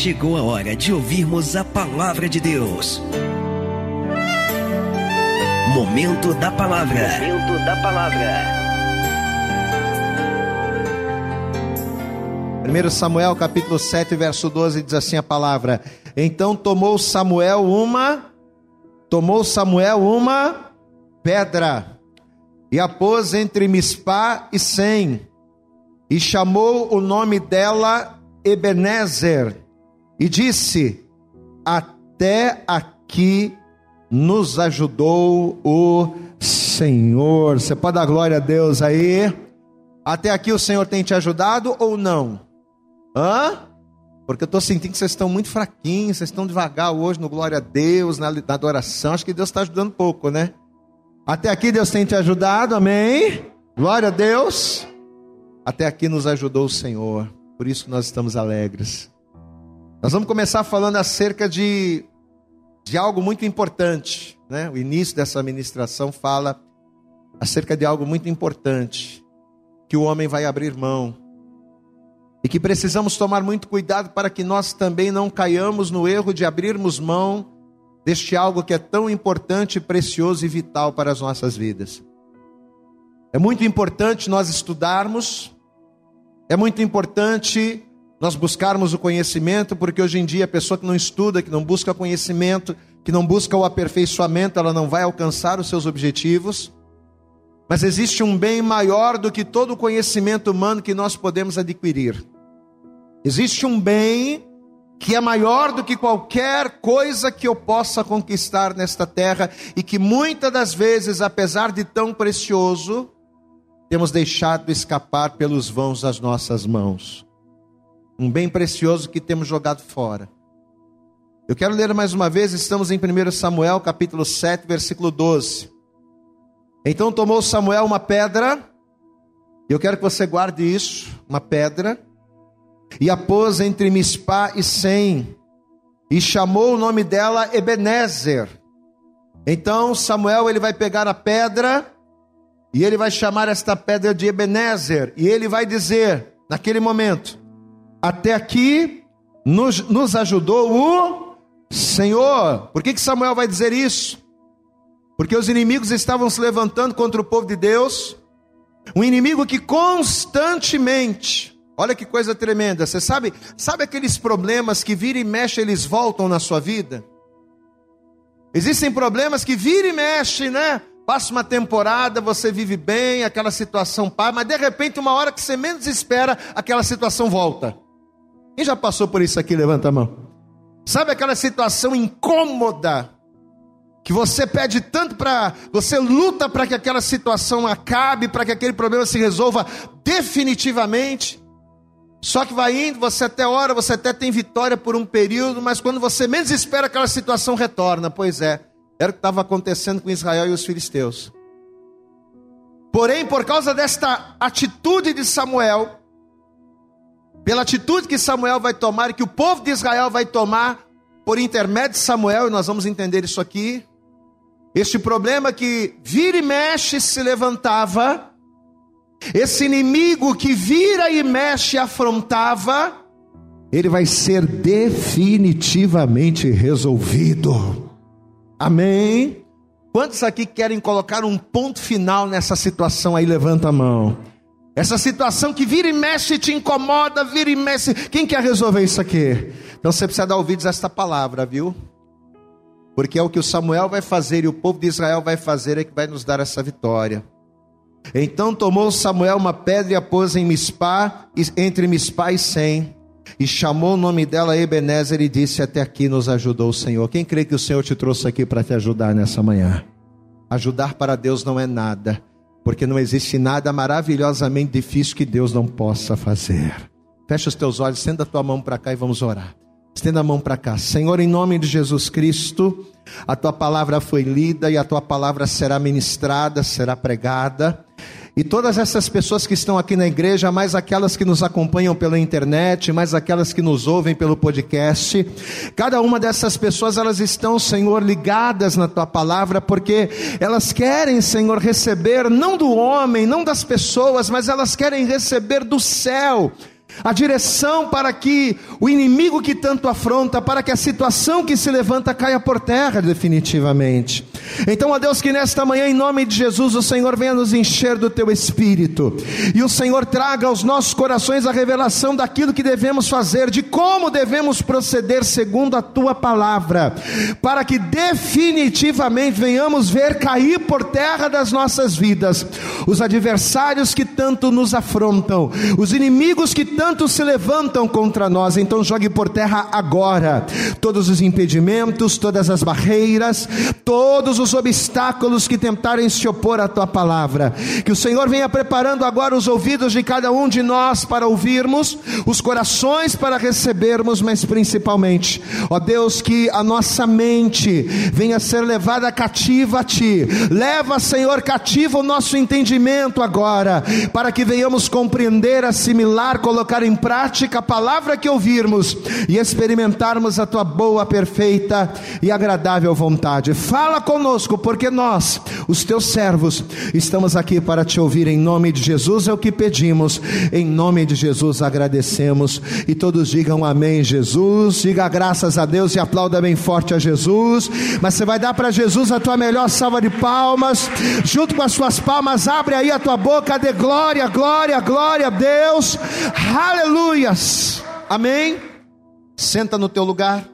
chegou a hora de ouvirmos a palavra de Deus. Momento da palavra. Momento da palavra. 1 Samuel capítulo 7, verso 12 diz assim a palavra: Então tomou Samuel uma tomou Samuel uma pedra e a pôs entre Mispá e Sem e chamou o nome dela Ebenezer e disse: Até aqui nos ajudou o Senhor. Você pode dar glória a Deus aí? Até aqui o Senhor tem te ajudado ou não? Hã? Porque eu estou sentindo que vocês estão muito fraquinhos, vocês estão devagar hoje no glória a Deus, na, na adoração. Acho que Deus está ajudando pouco, né? Até aqui Deus tem te ajudado, amém? Glória a Deus. Até aqui nos ajudou o Senhor, por isso nós estamos alegres. Nós vamos começar falando acerca de, de algo muito importante, né? O início dessa ministração fala acerca de algo muito importante, que o homem vai abrir mão. E que precisamos tomar muito cuidado para que nós também não caiamos no erro de abrirmos mão deste algo que é tão importante, precioso e vital para as nossas vidas. É muito importante nós estudarmos, é muito importante nós buscarmos o conhecimento, porque hoje em dia a pessoa que não estuda, que não busca conhecimento, que não busca o aperfeiçoamento, ela não vai alcançar os seus objetivos. Mas existe um bem maior do que todo o conhecimento humano que nós podemos adquirir. Existe um bem que é maior do que qualquer coisa que eu possa conquistar nesta terra e que muitas das vezes, apesar de tão precioso, temos deixado escapar pelos vãos das nossas mãos. Um bem precioso que temos jogado fora. Eu quero ler mais uma vez, estamos em 1 Samuel, capítulo 7, versículo 12. Então tomou Samuel uma pedra, eu quero que você guarde isso, uma pedra, e a pôs entre Mispá e Sem, e chamou o nome dela Ebenezer. Então Samuel ele vai pegar a pedra e ele vai chamar esta pedra de Ebenezer, e ele vai dizer, naquele momento: Até aqui nos, nos ajudou o Senhor. Por que, que Samuel vai dizer isso? Porque os inimigos estavam se levantando contra o povo de Deus, um inimigo que constantemente, olha que coisa tremenda, você sabe, sabe aqueles problemas que vira e mexe, eles voltam na sua vida? Existem problemas que vira e mexe, né? Passa uma temporada, você vive bem, aquela situação pá, mas de repente, uma hora que você menos espera, aquela situação volta. Quem já passou por isso aqui? Levanta a mão. Sabe aquela situação incômoda? Que você pede tanto para. Você luta para que aquela situação acabe, para que aquele problema se resolva definitivamente. Só que vai indo, você até hora, você até tem vitória por um período, mas quando você menos espera, aquela situação retorna. Pois é, era o que estava acontecendo com Israel e os filisteus. Porém, por causa desta atitude de Samuel, pela atitude que Samuel vai tomar e que o povo de Israel vai tomar por intermédio de Samuel, e nós vamos entender isso aqui, este problema que vira e mexe se levantava, esse inimigo que vira e mexe afrontava, ele vai ser definitivamente resolvido. Amém? Quantos aqui querem colocar um ponto final nessa situação aí? Levanta a mão. Essa situação que vira e mexe te incomoda, vira e mexe. Quem quer resolver isso aqui? Então você precisa dar ouvidos a esta palavra, viu? Porque é o que o Samuel vai fazer e o povo de Israel vai fazer é que vai nos dar essa vitória. Então tomou Samuel uma pedra e a pôs em Mispá, entre Mispá e Sem e chamou o nome dela Ebenezer e disse: Até aqui nos ajudou o Senhor. Quem crê que o Senhor te trouxe aqui para te ajudar nessa manhã? Ajudar para Deus não é nada, porque não existe nada maravilhosamente difícil que Deus não possa fazer. Fecha os teus olhos, estenda a tua mão para cá e vamos orar. Estenda a mão para cá. Senhor, em nome de Jesus Cristo, a tua palavra foi lida e a tua palavra será ministrada, será pregada. E todas essas pessoas que estão aqui na igreja, mais aquelas que nos acompanham pela internet, mais aquelas que nos ouvem pelo podcast, cada uma dessas pessoas, elas estão, Senhor, ligadas na tua palavra, porque elas querem, Senhor, receber não do homem, não das pessoas, mas elas querem receber do céu a direção para que o inimigo que tanto afronta, para que a situação que se levanta caia por terra definitivamente. Então, ó Deus, que nesta manhã, em nome de Jesus, o Senhor venha nos encher do teu espírito e o Senhor traga aos nossos corações a revelação daquilo que devemos fazer, de como devemos proceder segundo a tua palavra, para que definitivamente venhamos ver cair por terra das nossas vidas os adversários que tanto nos afrontam, os inimigos que tanto se levantam contra nós. Então, jogue por terra agora todos os impedimentos, todas as barreiras, todos os obstáculos que tentarem se opor à tua palavra. Que o Senhor venha preparando agora os ouvidos de cada um de nós para ouvirmos, os corações para recebermos, mas principalmente, ó Deus, que a nossa mente venha ser levada cativa a ti. Leva, Senhor, cativo o nosso entendimento agora, para que venhamos compreender, assimilar, colocar em prática a palavra que ouvirmos e experimentarmos a tua boa, perfeita e agradável vontade. Fala conosco conosco, porque nós, os teus servos, estamos aqui para te ouvir em nome de Jesus, é o que pedimos, em nome de Jesus agradecemos. E todos digam amém, Jesus. Diga graças a Deus e aplauda bem forte a Jesus. Mas você vai dar para Jesus a tua melhor salva de palmas, junto com as suas palmas, abre aí a tua boca, dê glória, glória, glória a Deus, aleluias, amém. Senta no teu lugar.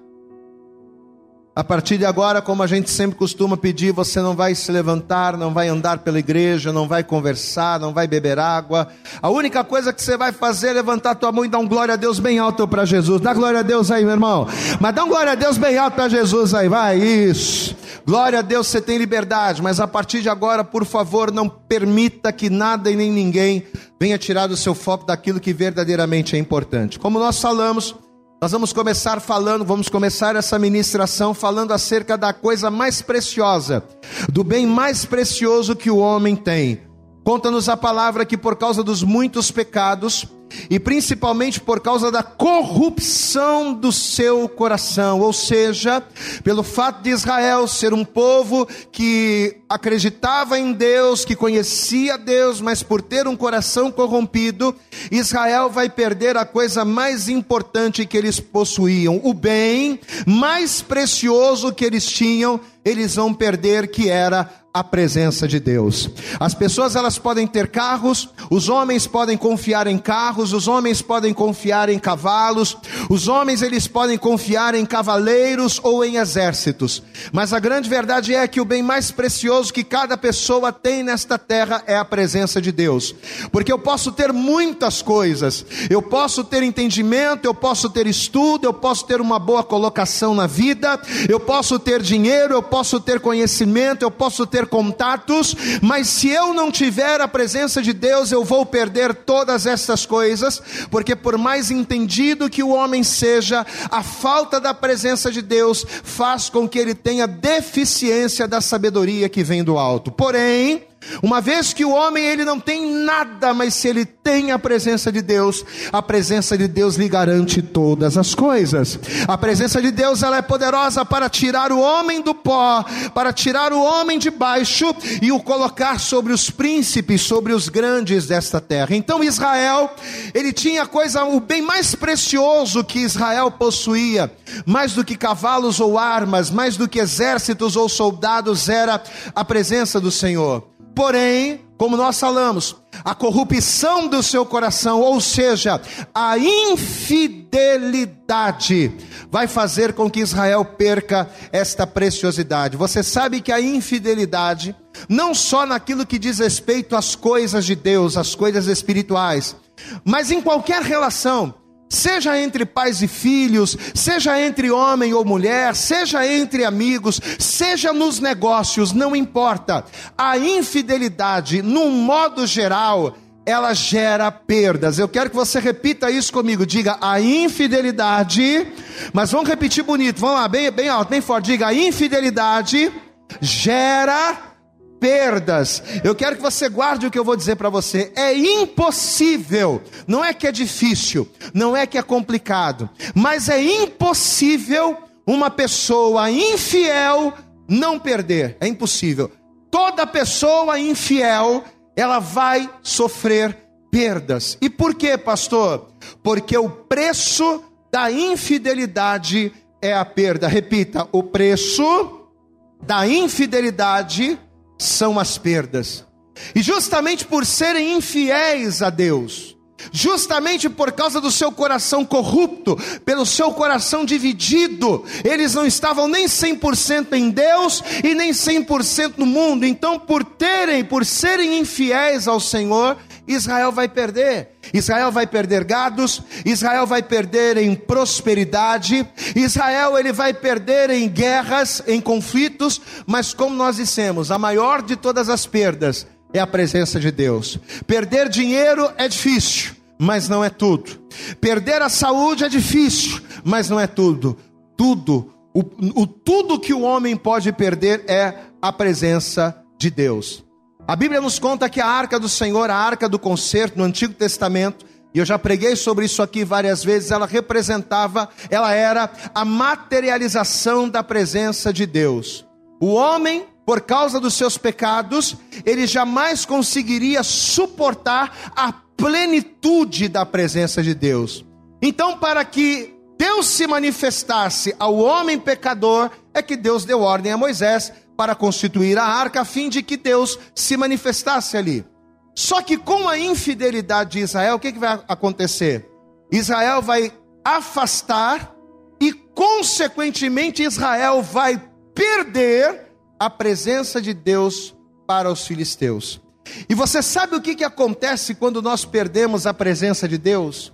A partir de agora, como a gente sempre costuma pedir, você não vai se levantar, não vai andar pela igreja, não vai conversar, não vai beber água. A única coisa que você vai fazer é levantar tua mão e dar um glória a Deus bem alto para Jesus. Dá glória a Deus aí, meu irmão. Mas dá um glória a Deus bem alto para Jesus aí, vai. Isso. Glória a Deus, você tem liberdade, mas a partir de agora, por favor, não permita que nada e nem ninguém venha tirar do seu foco daquilo que verdadeiramente é importante. Como nós falamos, nós vamos começar falando, vamos começar essa ministração falando acerca da coisa mais preciosa, do bem mais precioso que o homem tem. Conta-nos a palavra que por causa dos muitos pecados, e principalmente por causa da corrupção do seu coração, ou seja, pelo fato de Israel ser um povo que acreditava em Deus, que conhecia Deus, mas por ter um coração corrompido, Israel vai perder a coisa mais importante que eles possuíam, o bem mais precioso que eles tinham, eles vão perder, que era a presença de Deus. As pessoas elas podem ter carros, os homens podem confiar em carros, os homens podem confiar em cavalos, os homens eles podem confiar em cavaleiros ou em exércitos. Mas a grande verdade é que o bem mais precioso que cada pessoa tem nesta terra é a presença de Deus. Porque eu posso ter muitas coisas, eu posso ter entendimento, eu posso ter estudo, eu posso ter uma boa colocação na vida, eu posso ter dinheiro, eu posso ter conhecimento, eu posso ter contatos, mas se eu não tiver a presença de Deus, eu vou perder todas essas coisas, porque por mais entendido que o homem seja, a falta da presença de Deus faz com que ele tenha deficiência da sabedoria que vem do alto. Porém, uma vez que o homem ele não tem nada, mas se ele tem a presença de Deus, a presença de Deus lhe garante todas as coisas. A presença de Deus ela é poderosa para tirar o homem do pó, para tirar o homem de baixo e o colocar sobre os príncipes, sobre os grandes desta terra. Então Israel, ele tinha coisa o bem mais precioso que Israel possuía, mais do que cavalos ou armas, mais do que exércitos ou soldados era a presença do Senhor. Porém, como nós falamos, a corrupção do seu coração, ou seja, a infidelidade, vai fazer com que Israel perca esta preciosidade. Você sabe que a infidelidade, não só naquilo que diz respeito às coisas de Deus, às coisas espirituais, mas em qualquer relação, Seja entre pais e filhos, seja entre homem ou mulher, seja entre amigos, seja nos negócios, não importa. A infidelidade, num modo geral, ela gera perdas. Eu quero que você repita isso comigo. Diga a infidelidade, mas vamos repetir bonito. Vamos lá, bem, bem alto, bem forte. Diga a infidelidade gera perdas. Eu quero que você guarde o que eu vou dizer para você. É impossível, não é que é difícil, não é que é complicado, mas é impossível uma pessoa infiel não perder. É impossível. Toda pessoa infiel, ela vai sofrer perdas. E por quê, pastor? Porque o preço da infidelidade é a perda. Repita: o preço da infidelidade são as perdas. E justamente por serem infiéis a Deus, justamente por causa do seu coração corrupto, pelo seu coração dividido, eles não estavam nem 100% em Deus e nem 100% no mundo. Então, por terem, por serem infiéis ao Senhor, Israel vai perder. Israel vai perder gados, Israel vai perder em prosperidade, Israel ele vai perder em guerras, em conflitos, mas como nós dissemos, a maior de todas as perdas é a presença de Deus. Perder dinheiro é difícil, mas não é tudo. Perder a saúde é difícil, mas não é tudo. Tudo, o, o tudo que o homem pode perder é a presença de Deus. A Bíblia nos conta que a arca do Senhor, a arca do concerto no Antigo Testamento, e eu já preguei sobre isso aqui várias vezes, ela representava, ela era a materialização da presença de Deus. O homem, por causa dos seus pecados, ele jamais conseguiria suportar a plenitude da presença de Deus. Então, para que Deus se manifestasse ao homem pecador, é que Deus deu ordem a Moisés para constituir a arca, a fim de que Deus se manifestasse ali. Só que com a infidelidade de Israel, o que, que vai acontecer? Israel vai afastar e, consequentemente, Israel vai perder a presença de Deus para os filisteus. E você sabe o que, que acontece quando nós perdemos a presença de Deus?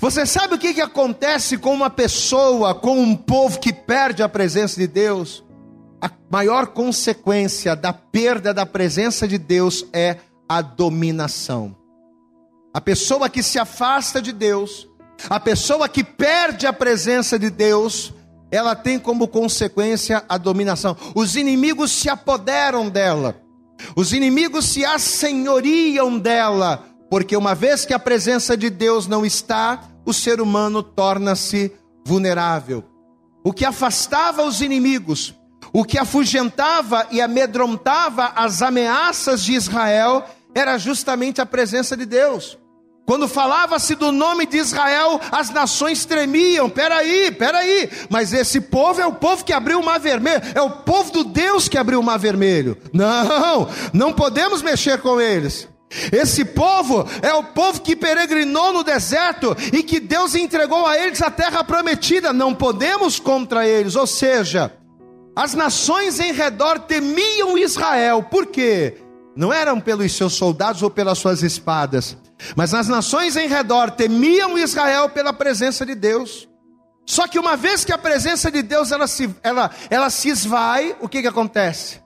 Você sabe o que, que acontece com uma pessoa, com um povo que perde a presença de Deus? A maior consequência da perda da presença de Deus é a dominação. A pessoa que se afasta de Deus, a pessoa que perde a presença de Deus, ela tem como consequência a dominação. Os inimigos se apoderam dela, os inimigos se assenhoriam dela, porque uma vez que a presença de Deus não está, o ser humano torna-se vulnerável. O que afastava os inimigos, o que afugentava e amedrontava as ameaças de Israel era justamente a presença de Deus. Quando falava-se do nome de Israel, as nações tremiam. Peraí, peraí. Mas esse povo é o povo que abriu o mar vermelho. É o povo do Deus que abriu o mar vermelho. Não, não podemos mexer com eles. Esse povo é o povo que peregrinou no deserto e que Deus entregou a eles a terra prometida. Não podemos contra eles. Ou seja, as nações em redor temiam Israel, por quê? Não eram pelos seus soldados ou pelas suas espadas, mas as nações em redor temiam Israel pela presença de Deus. Só que uma vez que a presença de Deus ela se, ela, ela se esvai, o que, que acontece?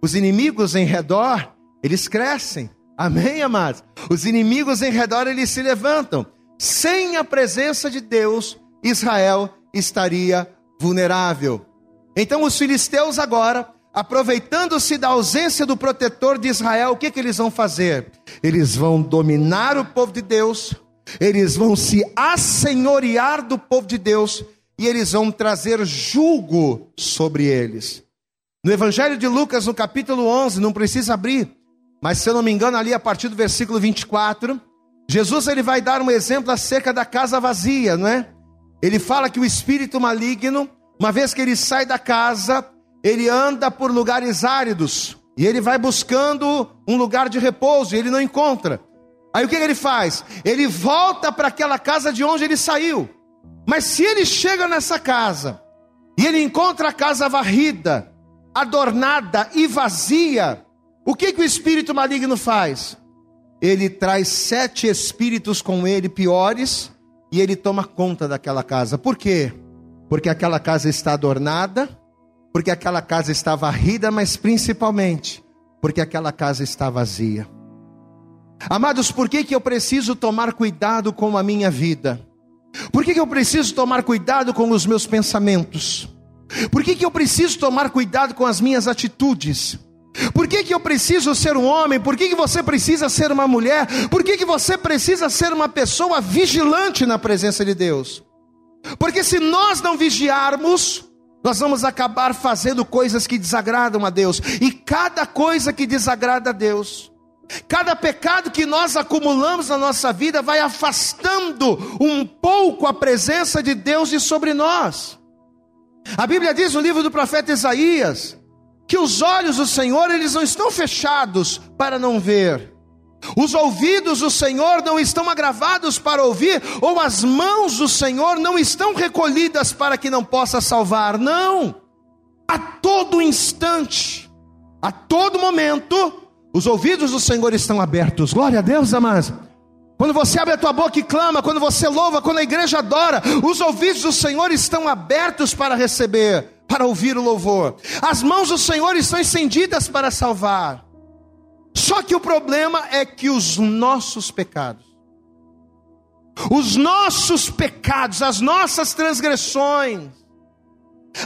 Os inimigos em redor, eles crescem. Amém, amados? Os inimigos em redor, eles se levantam. Sem a presença de Deus, Israel estaria vulnerável. Então os filisteus agora, aproveitando-se da ausência do protetor de Israel, o que, que eles vão fazer? Eles vão dominar o povo de Deus, eles vão se assenhorear do povo de Deus e eles vão trazer julgo sobre eles. No Evangelho de Lucas, no capítulo 11, não precisa abrir, mas se eu não me engano, ali a partir do versículo 24, Jesus ele vai dar um exemplo acerca da casa vazia, não é? Ele fala que o espírito maligno uma vez que ele sai da casa, ele anda por lugares áridos e ele vai buscando um lugar de repouso e ele não encontra. Aí o que ele faz? Ele volta para aquela casa de onde ele saiu. Mas se ele chega nessa casa e ele encontra a casa varrida, adornada e vazia, o que, que o espírito maligno faz? Ele traz sete espíritos com ele piores e ele toma conta daquela casa. Por quê? Porque aquela casa está adornada, porque aquela casa está varrida, mas principalmente porque aquela casa está vazia. Amados, por que, que eu preciso tomar cuidado com a minha vida? Por que, que eu preciso tomar cuidado com os meus pensamentos? Por que, que eu preciso tomar cuidado com as minhas atitudes? Por que, que eu preciso ser um homem? Por que, que você precisa ser uma mulher? Por que, que você precisa ser uma pessoa vigilante na presença de Deus? Porque se nós não vigiarmos, nós vamos acabar fazendo coisas que desagradam a Deus. E cada coisa que desagrada a Deus Cada pecado que nós acumulamos na nossa vida vai afastando um pouco a presença de Deus de sobre nós. A Bíblia diz no livro do profeta Isaías que os olhos do Senhor eles não estão fechados para não ver. Os ouvidos do Senhor não estão agravados para ouvir, ou as mãos do Senhor não estão recolhidas para que não possa salvar. Não. A todo instante, a todo momento, os ouvidos do Senhor estão abertos. Glória a Deus, amados. Quando você abre a tua boca e clama, quando você louva, quando a igreja adora, os ouvidos do Senhor estão abertos para receber, para ouvir o louvor. As mãos do Senhor estão estendidas para salvar. Só que o problema é que os nossos pecados, os nossos pecados, as nossas transgressões,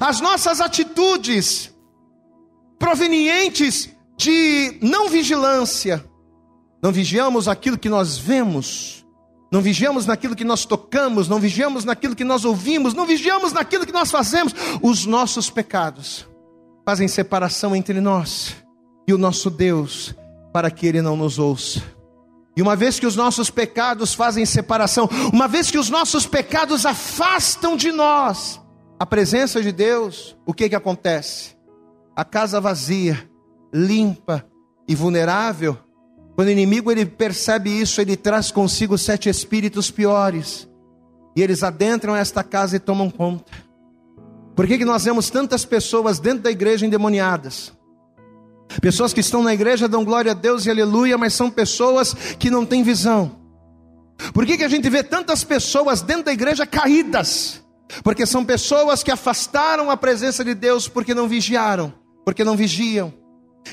as nossas atitudes provenientes de não vigilância. Não vigiamos aquilo que nós vemos, não vigiamos naquilo que nós tocamos, não vigiamos naquilo que nós ouvimos, não vigiamos naquilo que nós fazemos. Os nossos pecados fazem separação entre nós e o nosso Deus, para que Ele não nos ouça. E uma vez que os nossos pecados fazem separação, uma vez que os nossos pecados afastam de nós a presença de Deus, o que que acontece? A casa vazia, limpa e vulnerável, quando o inimigo ele percebe isso, ele traz consigo sete espíritos piores. E eles adentram esta casa e tomam conta. Por que, que nós vemos tantas pessoas dentro da igreja endemoniadas? Pessoas que estão na igreja dão glória a Deus e aleluia, mas são pessoas que não têm visão. Por que, que a gente vê tantas pessoas dentro da igreja caídas? Porque são pessoas que afastaram a presença de Deus porque não vigiaram, porque não vigiam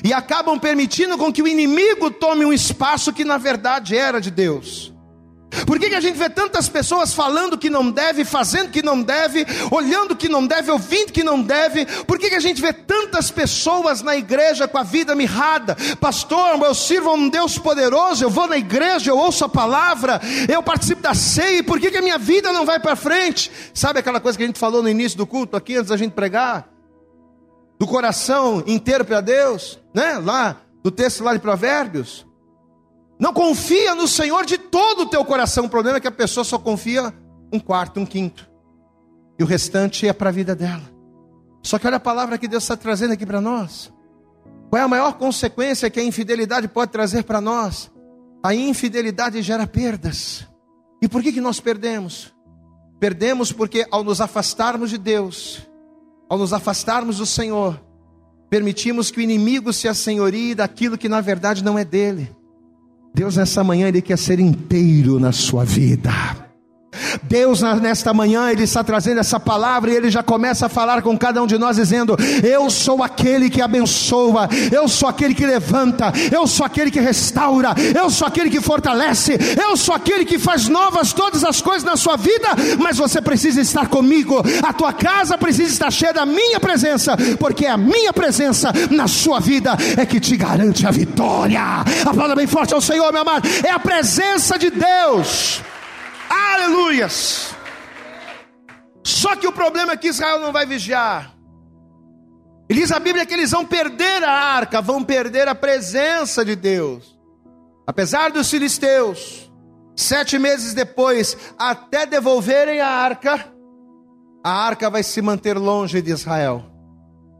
e acabam permitindo com que o inimigo tome um espaço que na verdade era de Deus. Por que, que a gente vê tantas pessoas falando que não deve, fazendo que não deve, olhando que não deve, ouvindo que não deve? Por que, que a gente vê tantas pessoas na igreja com a vida mirrada? Pastor, eu sirvo a um Deus poderoso, eu vou na igreja, eu ouço a palavra, eu participo da ceia, por que, que a minha vida não vai para frente? Sabe aquela coisa que a gente falou no início do culto aqui, antes da gente pregar? do coração inteiro para Deus, né? Lá do texto lá de Provérbios. Não confia no Senhor de todo o teu coração. O problema é que a pessoa só confia um quarto, um quinto. E o restante é para a vida dela. Só que olha a palavra que Deus está trazendo aqui para nós. Qual é a maior consequência que a infidelidade pode trazer para nós? A infidelidade gera perdas. E por que, que nós perdemos? Perdemos porque ao nos afastarmos de Deus, ao nos afastarmos do Senhor, permitimos que o inimigo se assenhorie daquilo que na verdade não é dele. Deus, nessa manhã, Ele quer ser inteiro na sua vida. Deus, nesta manhã, Ele está trazendo essa palavra e Ele já começa a falar com cada um de nós, dizendo: Eu sou aquele que abençoa, eu sou aquele que levanta, eu sou aquele que restaura, eu sou aquele que fortalece, eu sou aquele que faz novas todas as coisas na sua vida, mas você precisa estar comigo, a tua casa precisa estar cheia da minha presença, porque é a minha presença na sua vida é que te garante a vitória. Aplauda bem forte ao Senhor, meu amado, é a presença de Deus. Aleluias! Só que o problema é que Israel não vai vigiar. E diz a Bíblia que eles vão perder a arca, vão perder a presença de Deus. Apesar dos filisteus, sete meses depois, até devolverem a arca, a arca vai se manter longe de Israel,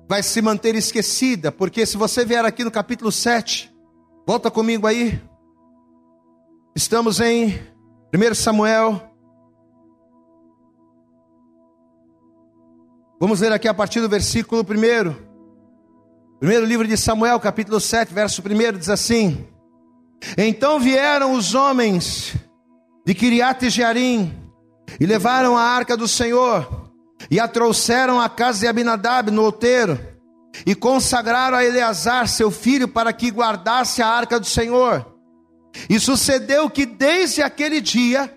vai se manter esquecida, porque se você vier aqui no capítulo 7, volta comigo aí, estamos em 1 Samuel. Vamos ler aqui a partir do versículo 1. Primeiro livro de Samuel, capítulo 7, verso 1 diz assim: Então vieram os homens de Kiriat Jearim e levaram a arca do Senhor e a trouxeram à casa de Abinadab no outeiro e consagraram a Eleazar, seu filho, para que guardasse a arca do Senhor. E sucedeu que desde aquele dia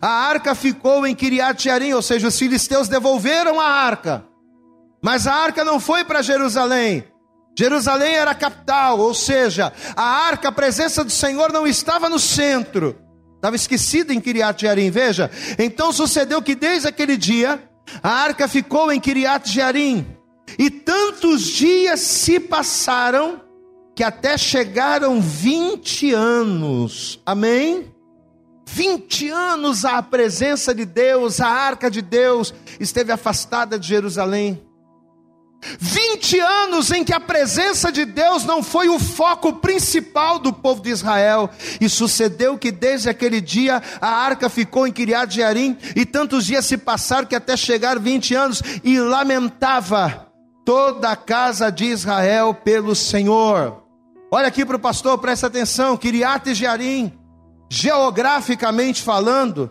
a arca ficou em Kiriat Jearim, ou seja, os filisteus devolveram a arca. Mas a arca não foi para Jerusalém. Jerusalém era a capital, ou seja, a arca, a presença do Senhor não estava no centro. Estava esquecida em Kiriat Jearim, veja. Então sucedeu que desde aquele dia a arca ficou em Kiriat Jearim. E tantos dias se passaram que até chegaram 20 anos. Amém? 20 anos a presença de Deus, a arca de Deus esteve afastada de Jerusalém. 20 anos em que a presença de Deus não foi o foco principal do povo de Israel, e sucedeu que desde aquele dia a arca ficou em Kiriat Jearim, e tantos dias se passaram que até chegar 20 anos, e lamentava toda a casa de Israel pelo Senhor. Olha aqui para o pastor, presta atenção, Kiriat Jearim, geograficamente falando,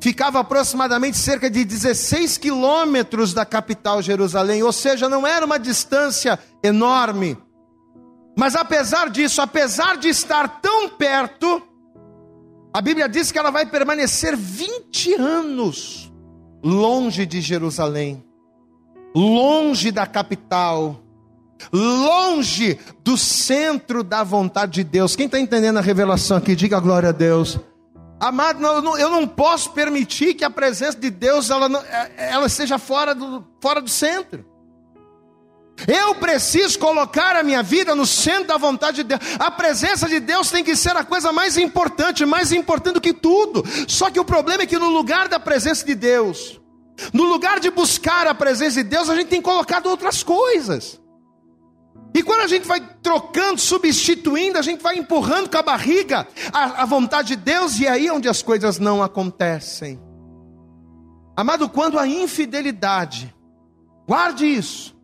ficava aproximadamente cerca de 16 quilômetros da capital Jerusalém, ou seja, não era uma distância enorme. Mas apesar disso, apesar de estar tão perto, a Bíblia diz que ela vai permanecer 20 anos longe de Jerusalém, longe da capital, longe do centro da vontade de Deus. Quem está entendendo a revelação aqui, diga glória a Deus. Amado, eu não posso permitir que a presença de Deus ela, é, ela seja fora do, fora do centro. Eu preciso colocar a minha vida no centro da vontade de Deus. A presença de Deus tem que ser a coisa mais importante, mais importante do que tudo. Só que o problema é que no lugar da presença de Deus, no lugar de buscar a presença de Deus, a gente tem colocado outras coisas. E quando a gente vai trocando, substituindo, a gente vai empurrando com a barriga a, a vontade de Deus, e é aí onde as coisas não acontecem. Amado, quando a infidelidade, guarde isso,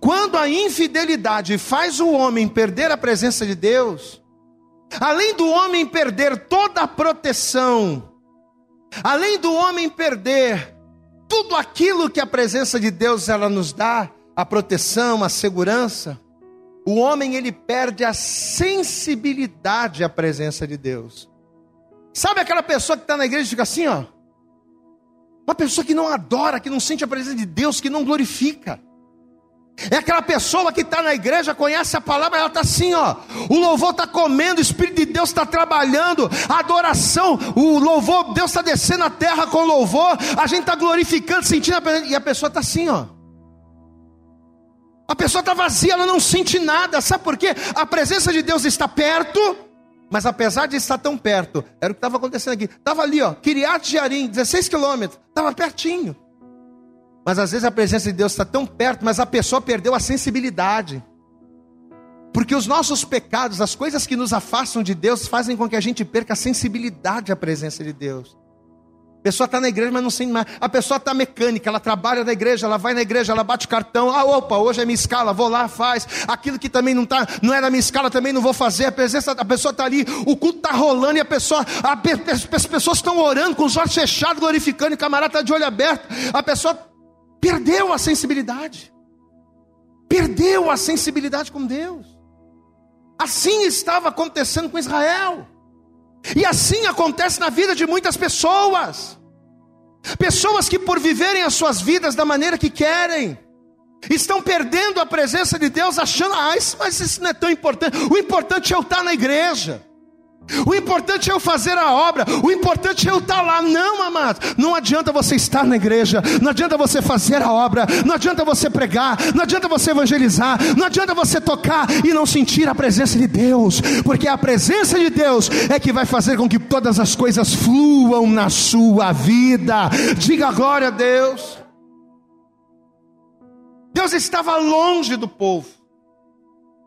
quando a infidelidade faz o homem perder a presença de Deus, além do homem perder toda a proteção, além do homem perder tudo aquilo que a presença de Deus ela nos dá, a proteção, a segurança, o homem ele perde a sensibilidade à presença de Deus. Sabe aquela pessoa que está na igreja e fica assim, ó? Uma pessoa que não adora, que não sente a presença de Deus, que não glorifica. É aquela pessoa que está na igreja, conhece a palavra, ela está assim, ó. O louvor está comendo, o Espírito de Deus está trabalhando, a adoração, o louvor, Deus está descendo a terra com louvor, a gente está glorificando, sentindo a presença, e a pessoa está assim, ó. A pessoa está vazia, ela não sente nada. Sabe por quê? A presença de Deus está perto, mas apesar de estar tão perto, era o que estava acontecendo aqui. Estava ali, ó, Kiriat Jearim, 16 quilômetros, estava pertinho. Mas às vezes a presença de Deus está tão perto, mas a pessoa perdeu a sensibilidade. Porque os nossos pecados, as coisas que nos afastam de Deus, fazem com que a gente perca a sensibilidade à presença de Deus pessoa está na igreja, mas não sente mais. A pessoa está mecânica, ela trabalha na igreja, ela vai na igreja, ela bate cartão. Ah, opa, hoje é minha escala, vou lá, faz. Aquilo que também não tá, não é na minha escala, também não vou fazer. A, presença, pessoa está ali, o culto está rolando e a pessoa, a, as pessoas estão orando com os olhos fechados, glorificando, e o camarada está de olho aberto. A pessoa perdeu a sensibilidade. Perdeu a sensibilidade com Deus. Assim estava acontecendo com Israel. E assim acontece na vida de muitas pessoas. Pessoas que, por viverem as suas vidas da maneira que querem, estão perdendo a presença de Deus, achando, ah, mas isso não é tão importante. O importante é eu estar na igreja. O importante é eu fazer a obra, o importante é eu estar lá. Não, amado, não adianta você estar na igreja, não adianta você fazer a obra, não adianta você pregar, não adianta você evangelizar, não adianta você tocar e não sentir a presença de Deus, porque a presença de Deus é que vai fazer com que todas as coisas fluam na sua vida. Diga glória a Deus. Deus estava longe do povo.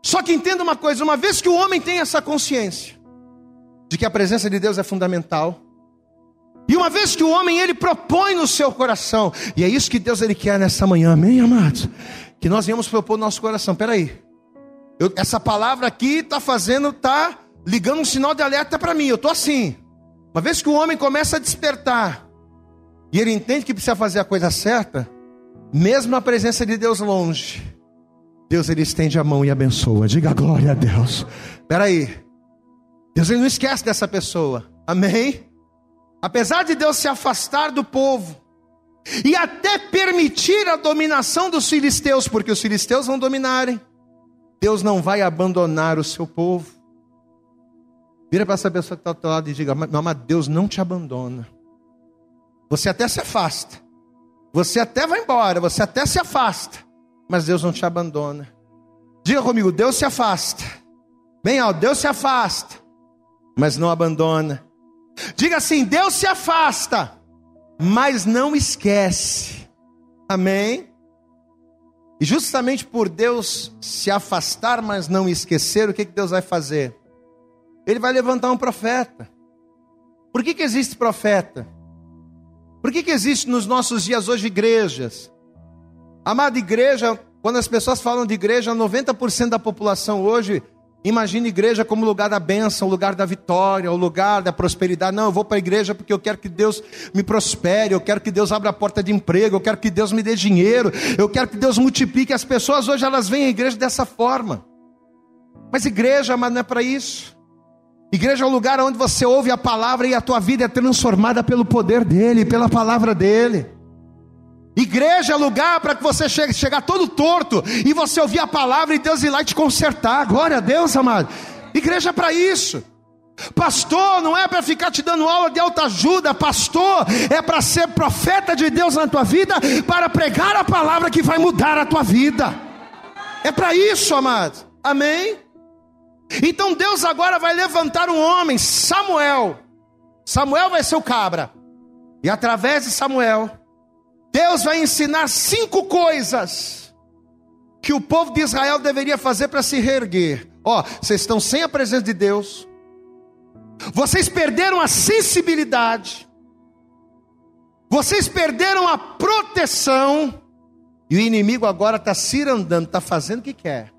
Só que entenda uma coisa: uma vez que o homem tem essa consciência, de que a presença de Deus é fundamental. E uma vez que o homem ele propõe no seu coração, e é isso que Deus ele quer nessa manhã, amém, amados? Que nós viemos propor no nosso coração. Peraí, essa palavra aqui está fazendo, está ligando um sinal de alerta para mim. Eu estou assim. Uma vez que o homem começa a despertar, e ele entende que precisa fazer a coisa certa, mesmo a presença de Deus longe, Deus ele estende a mão e abençoa. Diga glória a Deus. Peraí. Deus ele não esquece dessa pessoa. Amém? Apesar de Deus se afastar do povo e até permitir a dominação dos filisteus, porque os filisteus vão dominarem, Deus não vai abandonar o seu povo. Vira para essa pessoa que está ao teu lado e diga: Meu amado, Deus não te abandona. Você até se afasta, você até vai embora, você até se afasta, mas Deus não te abandona. Diga comigo: Deus se afasta, Bem alto, Deus se afasta, mas não abandona. Diga assim: Deus se afasta, mas não esquece. Amém? E justamente por Deus se afastar, mas não esquecer, o que, que Deus vai fazer? Ele vai levantar um profeta. Por que, que existe profeta? Por que, que existe nos nossos dias hoje igrejas? Amada igreja, quando as pessoas falam de igreja, 90% da população hoje imagina igreja como lugar da bênção, lugar da vitória, o lugar da prosperidade. Não, eu vou para a igreja porque eu quero que Deus me prospere, eu quero que Deus abra a porta de emprego, eu quero que Deus me dê dinheiro, eu quero que Deus multiplique. As pessoas hoje elas vêm à igreja dessa forma. Mas igreja, mas não é para isso. Igreja é o lugar onde você ouve a palavra e a tua vida é transformada pelo poder dele, pela palavra dele. Igreja é lugar para que você chegue, chegar todo torto e você ouvir a palavra e Deus ir lá e te consertar. Glória a Deus, amado. Igreja é para isso. Pastor não é para ficar te dando aula de autoajuda, pastor é para ser profeta de Deus na tua vida, para pregar a palavra que vai mudar a tua vida. É para isso, amado. Amém? Então Deus agora vai levantar um homem, Samuel. Samuel vai ser o cabra. E através de Samuel, Deus vai ensinar cinco coisas que o povo de Israel deveria fazer para se reerguer. Ó, vocês estão sem a presença de Deus, vocês perderam a sensibilidade, vocês perderam a proteção, e o inimigo agora está cirandando, está fazendo o que quer.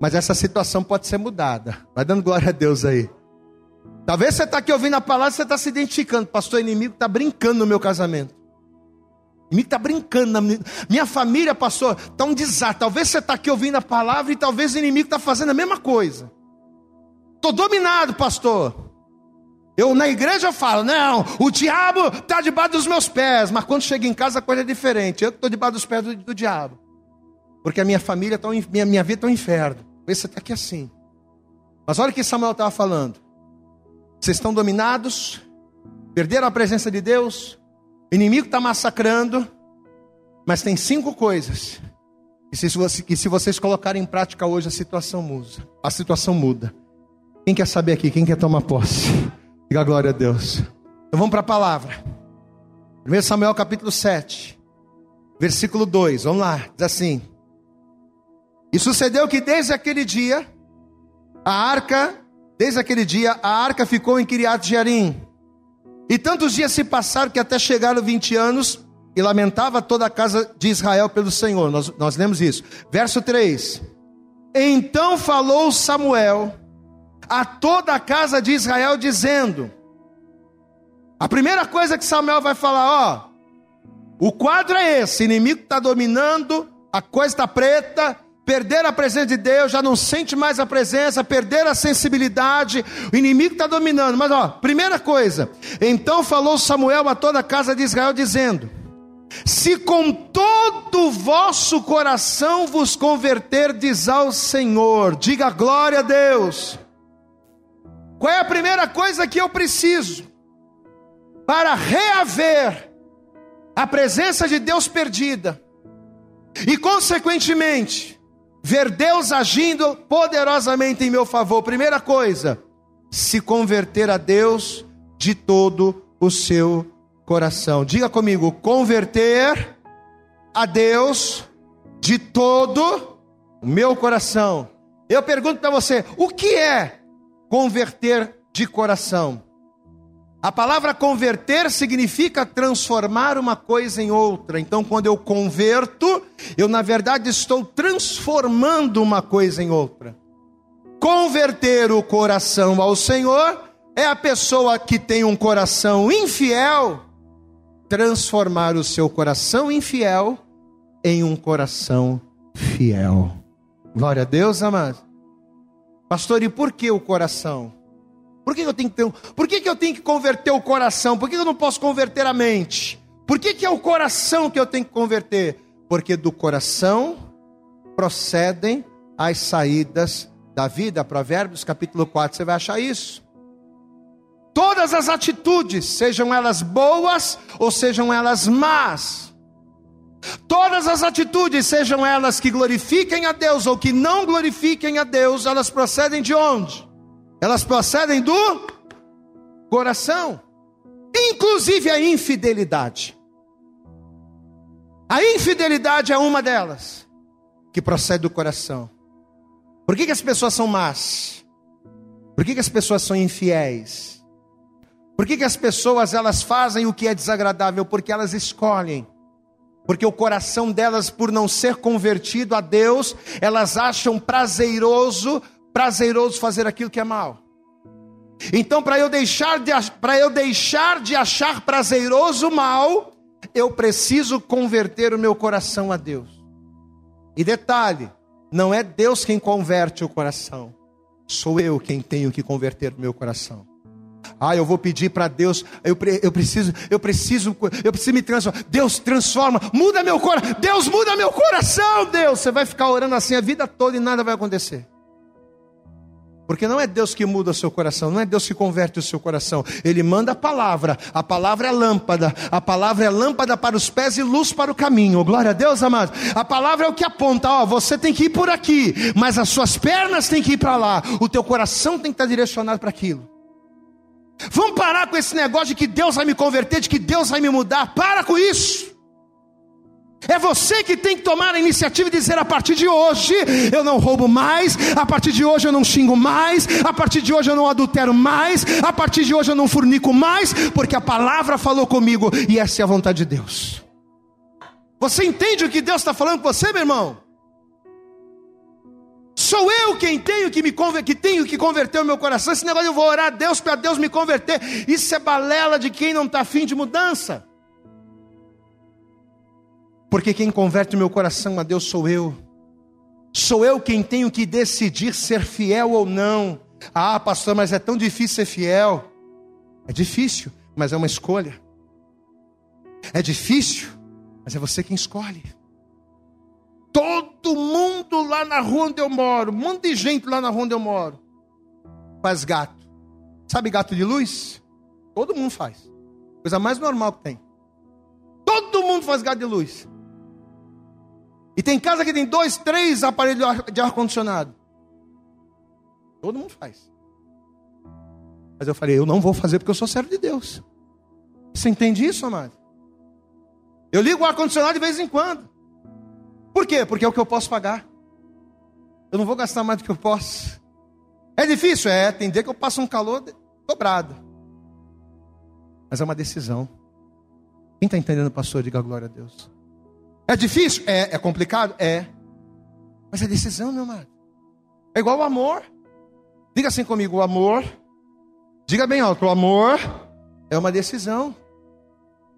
Mas essa situação pode ser mudada. Vai dando glória a Deus aí. Talvez você está aqui ouvindo a palavra e você está se identificando. Pastor, o inimigo está brincando no meu casamento. Inimigo está brincando. Minha, família, pastor, está um desastre. Talvez você está aqui ouvindo a palavra e talvez o inimigo está fazendo a mesma coisa. Estou dominado, pastor. Eu na igreja falo, não, o diabo está debaixo dos meus pés. Mas quando chega em casa a coisa é diferente. Eu estou debaixo dos pés do, do, diabo. Porque a minha família, está minha, minha vida está um inferno. Talvez você está aqui assim. Mas olha o que Samuel estava falando. Vocês estão dominados, perderam a presença de Deus, o inimigo está massacrando, mas tem cinco coisas. E se, você, se vocês colocarem em prática hoje, a situação muda. A situação muda. Quem quer saber aqui? Quem quer tomar posse? Diga glória a Deus. Então vamos para a palavra. 1 Samuel capítulo 7, versículo 2. Vamos lá, diz assim: E sucedeu que desde aquele dia, a arca, desde aquele dia, a arca ficou em Kiriat Jearim e tantos dias se passaram que até chegaram 20 anos e lamentava toda a casa de Israel pelo Senhor. Nós, nós lemos isso. Verso 3: Então falou Samuel a toda a casa de Israel, dizendo: A primeira coisa que Samuel vai falar, ó, o quadro é esse: inimigo está dominando, a coisa está preta, perder a presença de Deus, já não sente mais a presença, perder a sensibilidade, o inimigo está dominando. Mas ó, primeira coisa, então falou Samuel a toda a casa de Israel, dizendo: Se com todo o vosso coração vos converterdes ao Senhor, diga glória a Deus. Qual é a primeira coisa que eu preciso para reaver a presença de Deus perdida? E, consequentemente, ver Deus agindo poderosamente em meu favor. Primeira coisa, se converter a Deus de todo o seu coração. Diga comigo, converter a Deus de todo o meu coração. Eu pergunto para você, o que é converter de coração? A palavra converter significa transformar uma coisa em outra. Então, quando eu converto, eu na verdade estou transformando uma coisa em outra. Converter o coração ao Senhor é a pessoa que tem um coração infiel transformar o seu coração infiel em um coração fiel. Glória a Deus, amado. Pastor, e por que o coração? Por que eu tenho que ter, por que, que eu tenho que converter o coração? Por que eu não posso converter a mente? Por que, que é o coração que eu tenho que converter? Porque do coração procedem as saídas da vida. Provérbios capítulo 4, você vai achar isso. Todas as atitudes, sejam elas boas ou sejam elas más, Todas as atitudes, sejam elas que glorifiquem a Deus ou que não glorifiquem a Deus, elas procedem de onde? Elas procedem do coração, inclusive a infidelidade. A infidelidade é uma delas, que procede do coração. Por que, que as pessoas são más? Por que, que as pessoas são infiéis? Por que, que as pessoas elas fazem o que é desagradável? Porque elas escolhem. Porque o coração delas, por não ser convertido a Deus, elas acham prazeroso, prazeroso fazer aquilo que é mal. Então, para eu deixar de para eu deixar de achar prazeroso o mal, eu preciso converter o meu coração a Deus. E detalhe, não é Deus quem converte o coração, sou eu quem tenho que converter o meu coração. Ah, eu vou pedir para Deus, eu, eu preciso, eu preciso, eu preciso me transformar. Deus transforma, muda meu coração. Deus muda meu coração, Deus. Você vai ficar orando assim a vida toda e nada vai acontecer. Porque não é Deus que muda o seu coração, não é Deus que converte o seu coração. Ele manda a palavra. A palavra é lâmpada. A palavra é lâmpada para os pés e luz para o caminho. Glória a Deus, amado. A palavra é o que aponta, ó, você tem que ir por aqui, mas as suas pernas têm que ir para lá. O teu coração tem que estar direcionado para aquilo. Vamos parar com esse negócio de que Deus vai me converter, de que Deus vai me mudar. Para com isso. É você que tem que tomar a iniciativa e dizer: a partir de hoje eu não roubo mais, a partir de hoje eu não xingo mais, a partir de hoje eu não adultero mais, a partir de hoje eu não fornico mais, porque a palavra falou comigo e essa é a vontade de Deus. Você entende o que Deus está falando com você, meu irmão? Sou eu quem tenho que me que tenho que converter o meu coração. Esse negócio eu vou orar a Deus para Deus me converter. Isso é balela de quem não está afim de mudança. Porque quem converte o meu coração a Deus sou eu. Sou eu quem tenho que decidir ser fiel ou não. Ah, pastor, mas é tão difícil ser fiel. É difícil, mas é uma escolha. É difícil, mas é você quem escolhe. Todo mundo lá na rua onde eu moro, um monte de gente lá na rua onde eu moro, faz gato. Sabe gato de luz? Todo mundo faz. Coisa mais normal que tem. Todo mundo faz gato de luz. E tem casa que tem dois, três aparelhos de ar-condicionado. Todo mundo faz. Mas eu falei, eu não vou fazer porque eu sou servo de Deus. Você entende isso, amado? Eu ligo o ar-condicionado de vez em quando. Por quê? Porque é o que eu posso pagar. Eu não vou gastar mais do que eu posso. É difícil? É, dia que eu passo um calor dobrado. Mas é uma decisão. Quem está entendendo, pastor? Diga glória a Deus. É difícil? É. É complicado? É. Mas é decisão, meu amado. É igual o amor. Diga assim comigo: o amor. Diga bem alto: o amor é uma decisão.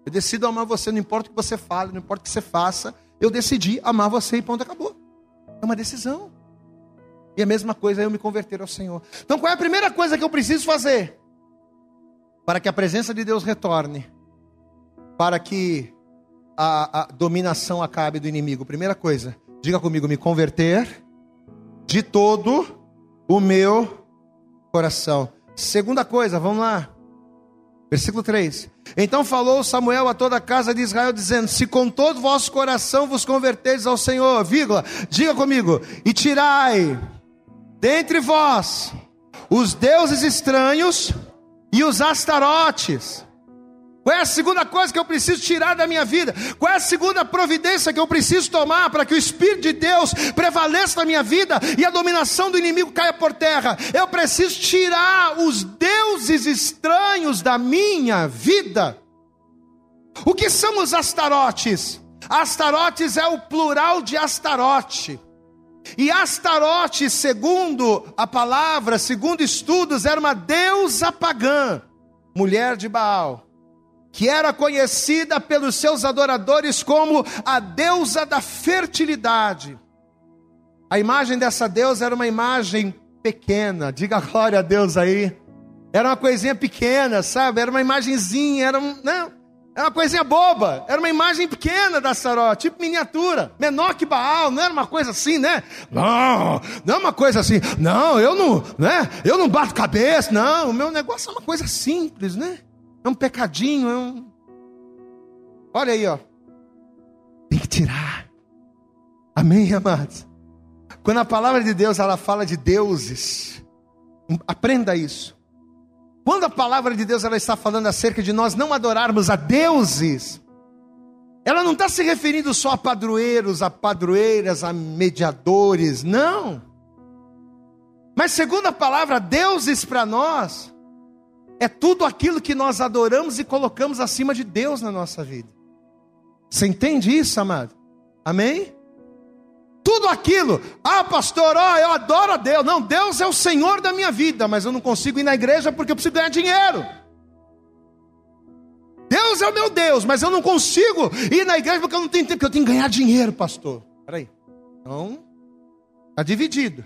Eu decido amar você, não importa o que você fale, não importa o que você faça. Eu decidi amar você e ponto, acabou. É uma decisão. E a mesma coisa é eu me converter ao Senhor. Então qual é a primeira coisa que eu preciso fazer? Para que a presença de Deus retorne. Para que a, a dominação acabe do inimigo? Primeira coisa, diga comigo, me converter de todo o meu coração. Segunda coisa, vamos lá. Versículo 3. Então falou Samuel a toda a casa de Israel, dizendo: Se com todo o vosso coração vos converteis ao Senhor, vírgula, diga comigo, e tirai dentre vós os deuses estranhos e os astarotes qual é a segunda coisa que eu preciso tirar da minha vida? Qual é a segunda providência que eu preciso tomar para que o Espírito de Deus prevaleça na minha vida e a dominação do inimigo caia por terra? Eu preciso tirar os deuses estranhos da minha vida. O que são os astarotes? Astarotes é o plural de Astarote. E Astarote, segundo a palavra, segundo estudos, era uma deusa pagã, mulher de Baal que era conhecida pelos seus adoradores como a deusa da fertilidade. A imagem dessa deusa era uma imagem pequena, diga glória a Deus aí. Era uma coisinha pequena, sabe? Era uma imagenzinha, era, um, não, era uma coisinha boba, era uma imagem pequena da Saró, tipo miniatura, menor que Baal, não era uma coisa assim, né? Não, não é uma coisa assim, não, eu não, né? Eu não bato cabeça, não, o meu negócio é uma coisa simples, né? É um pecadinho, é um. Olha aí, ó. Tem que tirar. Amém, amados? Quando a palavra de Deus ela fala de deuses, aprenda isso. Quando a palavra de Deus ela está falando acerca de nós não adorarmos a deuses, ela não está se referindo só a padroeiros, a padroeiras, a mediadores, não. Mas segundo a palavra, deuses para nós é tudo aquilo que nós adoramos e colocamos acima de Deus na nossa vida. Você entende isso, amado? Amém? Tudo aquilo, ah, pastor, ó, eu adoro a Deus. Não, Deus é o Senhor da minha vida, mas eu não consigo ir na igreja porque eu preciso ganhar dinheiro. Deus é o meu Deus, mas eu não consigo ir na igreja porque eu não tenho tempo, porque eu tenho que ganhar dinheiro, pastor. Peraí. Então, está dividido.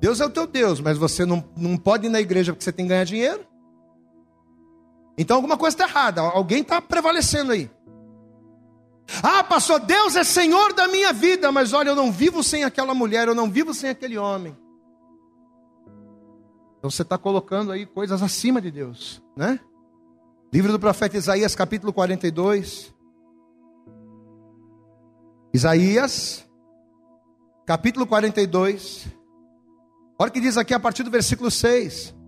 Deus é o teu Deus, mas você não, não pode ir na igreja porque você tem que ganhar dinheiro. Então alguma coisa está errada, alguém está prevalecendo aí. Ah, pastor, Deus é Senhor da minha vida, mas olha, eu não vivo sem aquela mulher, eu não vivo sem aquele homem. Então você está colocando aí coisas acima de Deus, né? Livro do profeta Isaías, capítulo 42. Isaías, capítulo 42. Olha o que diz aqui a partir do versículo 6.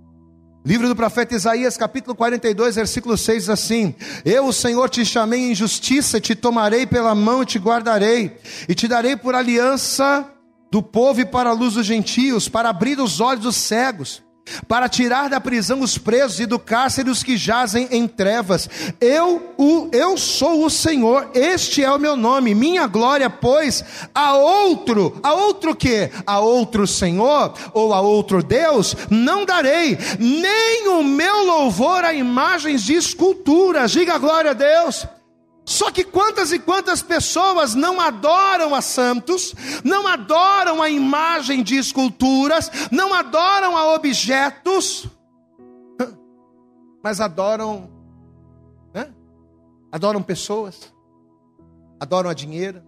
Livro do profeta Isaías, capítulo 42, versículo 6 diz assim: Eu, o Senhor, te chamei em justiça, te tomarei pela mão e te guardarei, e te darei por aliança do povo e para a luz dos gentios, para abrir os olhos dos cegos para tirar da prisão os presos e do cárcere os que jazem em trevas. Eu, o, eu sou o Senhor, este é o meu nome, minha glória, pois, a outro, a outro que? A outro Senhor ou a outro Deus, não darei, nem o meu louvor a imagens de esculturas, diga glória a Deus. Só que quantas e quantas pessoas não adoram a santos, não adoram a imagem de esculturas, não adoram a objetos, mas adoram, né? adoram pessoas, adoram a dinheiro.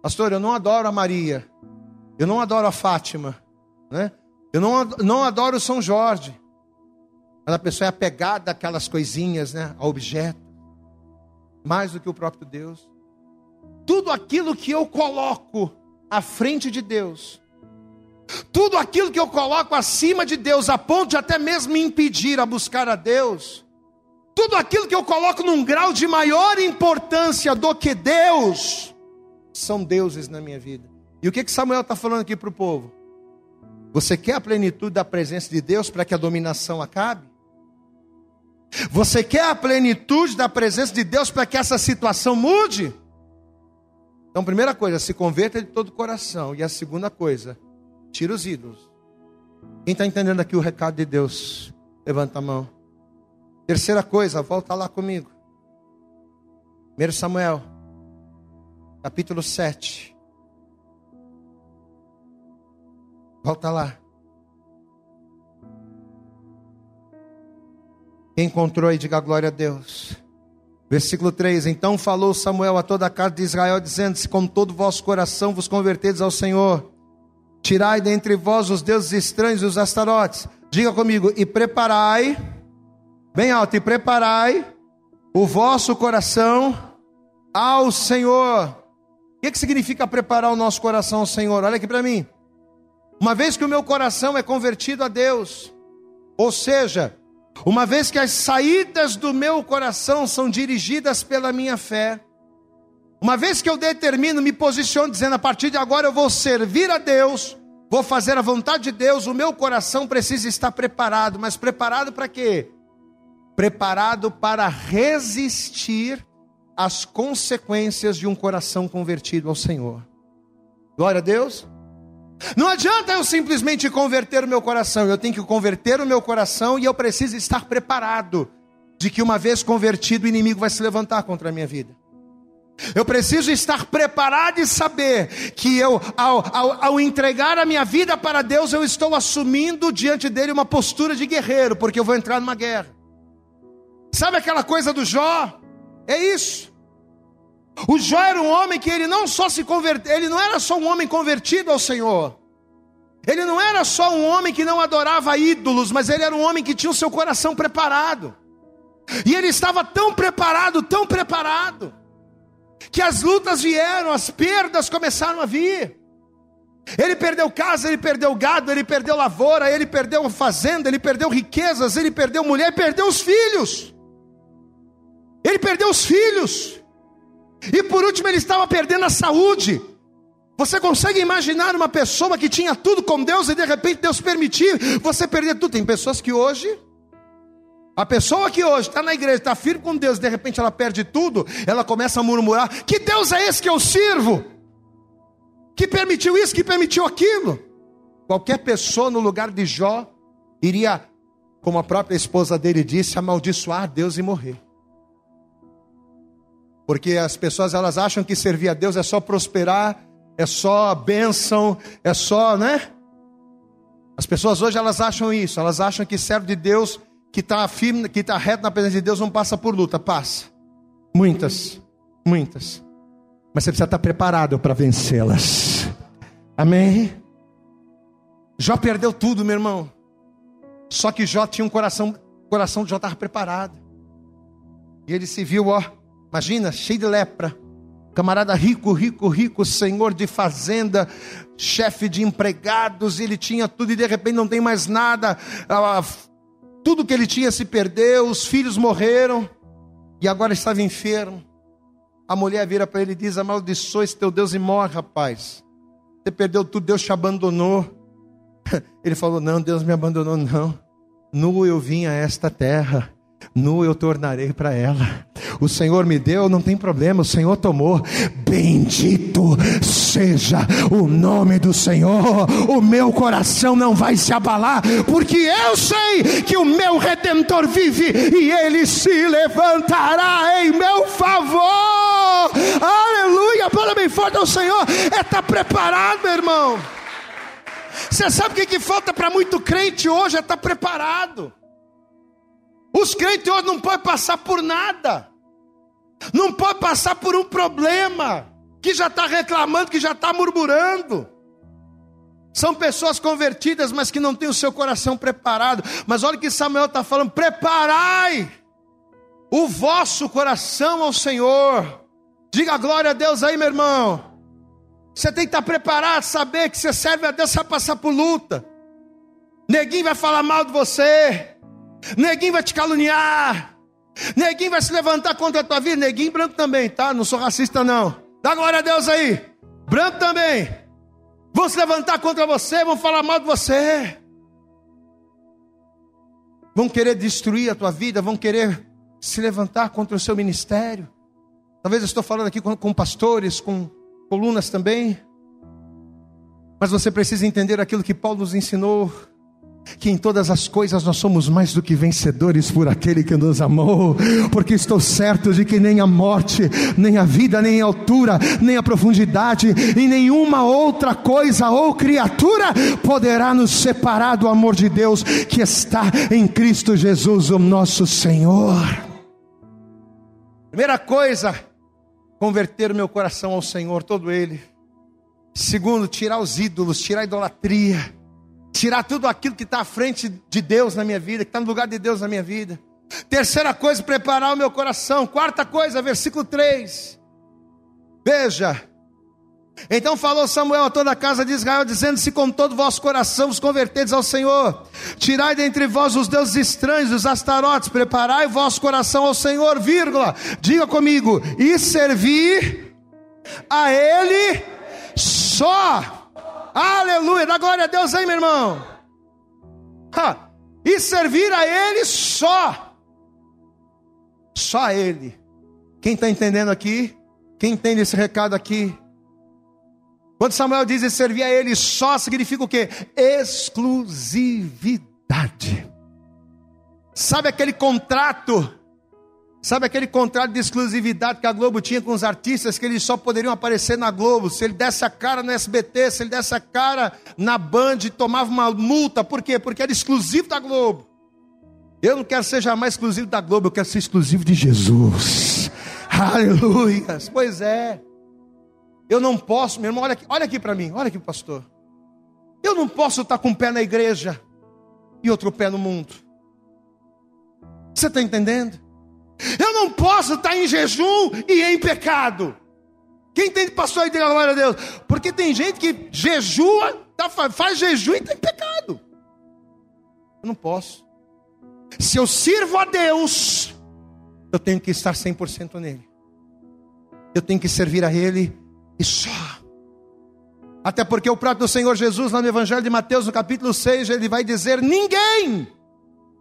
Pastor, eu não adoro a Maria, eu não adoro a Fátima, né? eu não, não adoro São Jorge, mas a pessoa é apegada àquelas coisinhas, né? a objeto mais do que o próprio Deus. Tudo aquilo que eu coloco à frente de Deus, tudo aquilo que eu coloco acima de Deus, a ponto de até mesmo me impedir a buscar a Deus, tudo aquilo que eu coloco num grau de maior importância do que Deus, são deuses na minha vida. E o que, que Samuel está falando aqui para o povo? Você quer a plenitude da presença de Deus para que a dominação acabe? Você quer a plenitude da presença de Deus para que essa situação mude? Então, primeira coisa, se converta de todo o coração. E a segunda coisa, tira os ídolos. Quem está entendendo aqui o recado de Deus? Levanta a mão. Terceira coisa, volta lá comigo. 1 Samuel, capítulo 7. Volta lá. Quem encontrou aí, diga glória a Deus. Versículo 3: Então falou Samuel a toda a casa de Israel, dizendo: Se com todo vosso coração vos convertedes ao Senhor, tirai dentre vós os deuses estranhos e os astarotes. Diga comigo, e preparai, bem alto, e preparai o vosso coração ao Senhor. O que, que significa preparar o nosso coração ao Senhor? Olha aqui para mim. Uma vez que o meu coração é convertido a Deus, ou seja, uma vez que as saídas do meu coração são dirigidas pela minha fé, uma vez que eu determino, me posiciono dizendo a partir de agora eu vou servir a Deus, vou fazer a vontade de Deus, o meu coração precisa estar preparado, mas preparado para quê? Preparado para resistir às consequências de um coração convertido ao Senhor. Glória a Deus. Não adianta eu simplesmente converter o meu coração, eu tenho que converter o meu coração e eu preciso estar preparado de que uma vez convertido o inimigo vai se levantar contra a minha vida. Eu preciso estar preparado e saber que eu, ao, ao, ao, entregar a minha vida para Deus, eu estou assumindo diante dele uma postura de guerreiro, porque eu vou entrar numa guerra. Sabe aquela coisa do Jó? É isso. O Jó era um homem que ele não só se converteu, ele não era só um homem convertido ao Senhor. Ele não era só um homem que não adorava ídolos, mas ele era um homem que tinha o seu coração preparado. E ele estava tão preparado, tão preparado, que as lutas vieram, as perdas começaram a vir. Ele perdeu casa, ele perdeu gado, ele perdeu lavoura, ele perdeu fazenda, ele perdeu riquezas, ele perdeu mulher, perdeu os filhos. Ele perdeu os filhos. E por último, ele estava perdendo a saúde. Você consegue imaginar uma pessoa que tinha tudo com Deus e de repente Deus permitir você perder tudo? Tem pessoas que hoje, a pessoa que hoje está na igreja, está firme com Deus, de repente ela perde tudo, ela começa a murmurar: Que Deus é esse que eu sirvo? que permitiu isso, que permitiu aquilo. Qualquer pessoa no lugar de Jó iria, como a própria esposa dele disse, amaldiçoar Deus e morrer. Porque as pessoas elas acham que servir a Deus é só prosperar, é só bênção, é só, né? As pessoas hoje elas acham isso, elas acham que serve de Deus, que está firme, que está reto na presença de Deus, não passa por luta, passa. Muitas, muitas. Mas você precisa estar preparado para vencê-las. Amém? Jó perdeu tudo, meu irmão. Só que Jó tinha um coração, coração de Jó estava preparado. E ele se viu, ó, imagina, cheio de lepra. Camarada rico, rico, rico, senhor de fazenda, chefe de empregados, ele tinha tudo e de repente não tem mais nada. Ah, tudo que ele tinha se perdeu, os filhos morreram e agora estava enfermo. A mulher vira para ele e diz: Amaldiçoa esse teu Deus e morre, rapaz. Você perdeu tudo, Deus te abandonou. Ele falou: Não, Deus me abandonou, não. Nu eu vim a esta terra, nu eu tornarei para ela. O Senhor me deu, não tem problema, o Senhor tomou. Bendito seja o nome do Senhor. O meu coração não vai se abalar, porque eu sei que o meu redentor vive e ele se levantará em meu favor. Aleluia! Fala bem forte ao Senhor. É estar tá preparado, meu irmão. Você sabe o que, que falta para muito crente hoje? É estar tá preparado. Os crentes hoje não podem passar por nada não pode passar por um problema que já está reclamando, que já está murmurando. São pessoas convertidas, mas que não têm o seu coração preparado. Mas olha que Samuel está falando: preparai o vosso coração ao Senhor. Diga glória a Deus aí, meu irmão. Você tem que estar preparado, saber que você serve a Deus, você vai passar por luta. Neguinho vai falar mal de você. Neguinho vai te caluniar. Neguinho vai se levantar contra a tua vida, neguinho branco também, tá? Não sou racista, não. Dá glória a Deus aí. Branco também. Vão se levantar contra você, vão falar mal de você. Vão querer destruir a tua vida, vão querer se levantar contra o seu ministério. Talvez eu estou falando aqui com, com pastores, com colunas também. Mas você precisa entender aquilo que Paulo nos ensinou que em todas as coisas nós somos mais do que vencedores por aquele que nos amou, porque estou certo de que nem a morte, nem a vida, nem a altura, nem a profundidade, e nenhuma outra coisa ou criatura poderá nos separar do amor de Deus que está em Cristo Jesus, o nosso Senhor. Primeira coisa, converter meu coração ao Senhor, todo ele. Segundo, tirar os ídolos, tirar a idolatria tirar tudo aquilo que está à frente de Deus na minha vida, que está no lugar de Deus na minha vida. Terceira coisa, preparar o meu coração. Quarta coisa, versículo 3. Veja. Então falou Samuel a toda a casa de Israel, dizendo-se com todo vosso coração os convertedes ao Senhor. Tirai dentre vós os deuses estranhos, os astarotes, preparai vosso coração ao Senhor, vírgula. Diga comigo, e servir a Ele só. Aleluia, dá glória a Deus aí, meu irmão. Ha. E servir a Ele só. Só a Ele. Quem está entendendo aqui? Quem entende esse recado aqui? Quando Samuel diz servir a Ele só, significa o quê? Exclusividade. Sabe aquele contrato Sabe aquele contrato de exclusividade que a Globo tinha com os artistas, que eles só poderiam aparecer na Globo? Se ele desse a cara no SBT, se ele desse a cara na Band, tomava uma multa. Por quê? Porque era exclusivo da Globo. Eu não quero ser jamais exclusivo da Globo, eu quero ser exclusivo de Jesus. Aleluia. Pois é. Eu não posso, meu irmão, olha aqui, olha aqui para mim, olha aqui, pastor. Eu não posso estar com um pé na igreja e outro pé no mundo. Você está entendendo? Eu não posso estar em jejum e em pecado. Quem tem pastor aí, diga glória a Deus. Porque tem gente que jejua, tá, faz jejum e está em pecado. Eu não posso. Se eu sirvo a Deus, eu tenho que estar 100% nele. Eu tenho que servir a Ele e só. Até porque o próprio Senhor Jesus, lá no Evangelho de Mateus, no capítulo 6, ele vai dizer: ninguém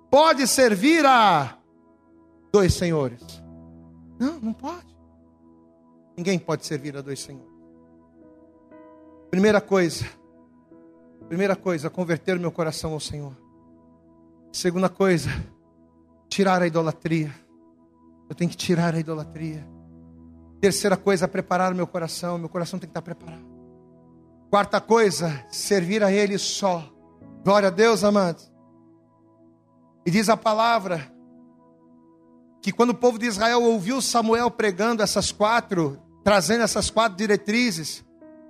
pode servir a dois senhores. Não, não pode. Ninguém pode servir a dois senhores. Primeira coisa, primeira coisa, converter meu coração ao Senhor. Segunda coisa, tirar a idolatria. Eu tenho que tirar a idolatria. Terceira coisa, preparar meu coração. Meu coração tem que estar preparado. Quarta coisa, servir a Ele só. Glória a Deus, amados. E diz a palavra que quando o povo de Israel ouviu Samuel pregando essas quatro, trazendo essas quatro diretrizes,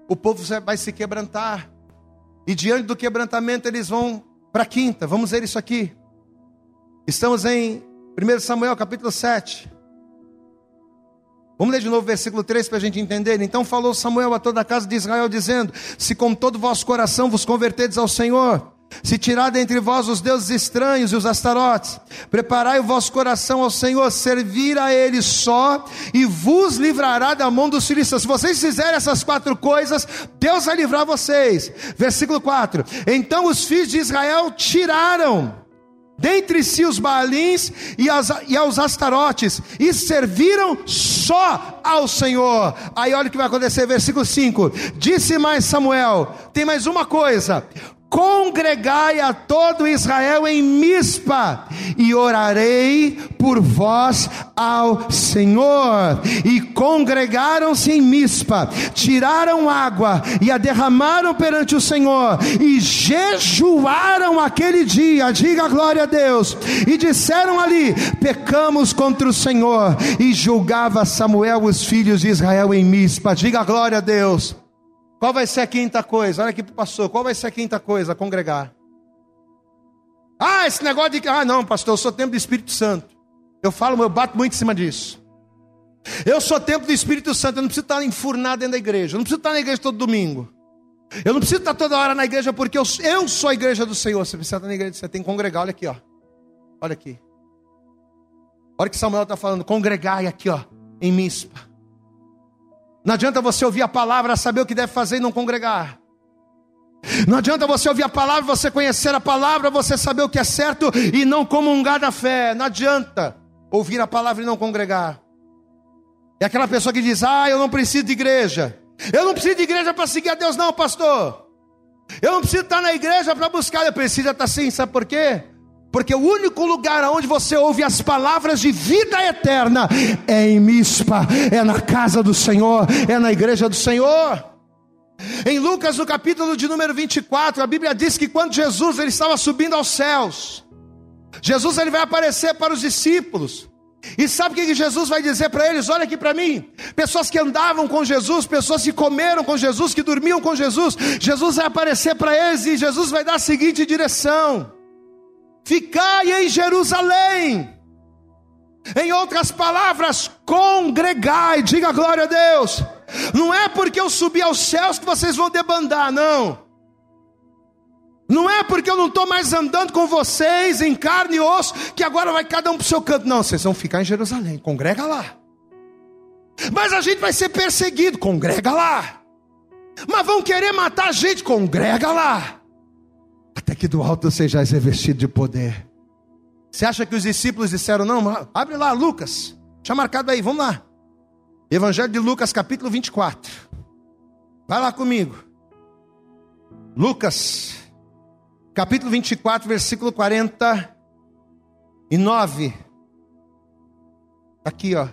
o povo vai se quebrantar. E diante do quebrantamento eles vão para a quinta. Vamos ver isso aqui. Estamos em 1 Samuel capítulo 7. Vamos ler de novo o versículo 3 para a gente entender. Então falou Samuel a toda a casa de Israel, dizendo: Se com todo vosso coração vos convertedes ao Senhor, se tirar dentre vós os deuses estranhos e os astarotes, preparai o vosso coração ao Senhor, servir a Ele só, e vos livrará da mão dos filisteus. Se vocês fizerem essas quatro coisas, Deus vai livrar vocês. Versículo 4: Então os filhos de Israel tiraram dentre si os Baalins e, as, e aos Astarotes, e serviram só ao Senhor. Aí olha o que vai acontecer, versículo 5: Disse mais Samuel: tem mais uma coisa, congregai a todo Israel em Mispa, e orarei por vós ao Senhor. E congregaram-se em Mispa, tiraram água e a derramaram perante o Senhor, e jejuaram aquele dia, diga glória a Deus, e disseram ali: pecamos contra o Senhor, e julgava Samuel os filhos de Israel em Mispa, diga glória a Deus. Qual vai ser a quinta coisa? Olha aqui para o pastor. Qual vai ser a quinta coisa? Congregar. Ah, esse negócio de. Ah, não, pastor, eu sou templo do Espírito Santo. Eu falo, eu bato muito em cima disso. Eu sou templo do Espírito Santo. Eu não preciso estar enfurnado dentro da igreja. Eu não preciso estar na igreja todo domingo. Eu não preciso estar toda hora na igreja porque eu, eu sou a igreja do Senhor. Você precisa estar na igreja, você tem que congregar. Olha aqui, ó. Olha aqui. Olha que Samuel está falando. Congregai aqui, ó. Em Mispa. Não adianta você ouvir a palavra, saber o que deve fazer e não congregar. Não adianta você ouvir a palavra, você conhecer a palavra, você saber o que é certo e não comungar da fé. Não adianta ouvir a palavra e não congregar. É aquela pessoa que diz: Ah, eu não preciso de igreja. Eu não preciso de igreja para seguir a Deus, não, pastor. Eu não preciso estar na igreja para buscar. Eu preciso estar sim, sabe por quê? Porque o único lugar onde você ouve as palavras de vida eterna é em Mispa, é na casa do Senhor, é na igreja do Senhor. Em Lucas, no capítulo de número 24, a Bíblia diz que quando Jesus ele estava subindo aos céus, Jesus ele vai aparecer para os discípulos. E sabe o que Jesus vai dizer para eles? Olha aqui para mim. Pessoas que andavam com Jesus, pessoas que comeram com Jesus, que dormiam com Jesus. Jesus vai aparecer para eles e Jesus vai dar a seguinte direção: ficai em Jerusalém. Em outras palavras, congregai, diga glória a Deus. Não é porque eu subi aos céus que vocês vão debandar, não. Não é porque eu não estou mais andando com vocês em carne e osso, que agora vai cada um para o seu canto. Não, vocês vão ficar em Jerusalém, congrega lá. Mas a gente vai ser perseguido, congrega lá. Mas vão querer matar a gente, congrega lá até que do alto sejais revestido de poder. Você acha que os discípulos disseram, não, abre lá, Lucas, tinha marcado aí, vamos lá. Evangelho de Lucas, capítulo 24. Vai lá comigo. Lucas, capítulo 24, versículo 49. Aqui, ó.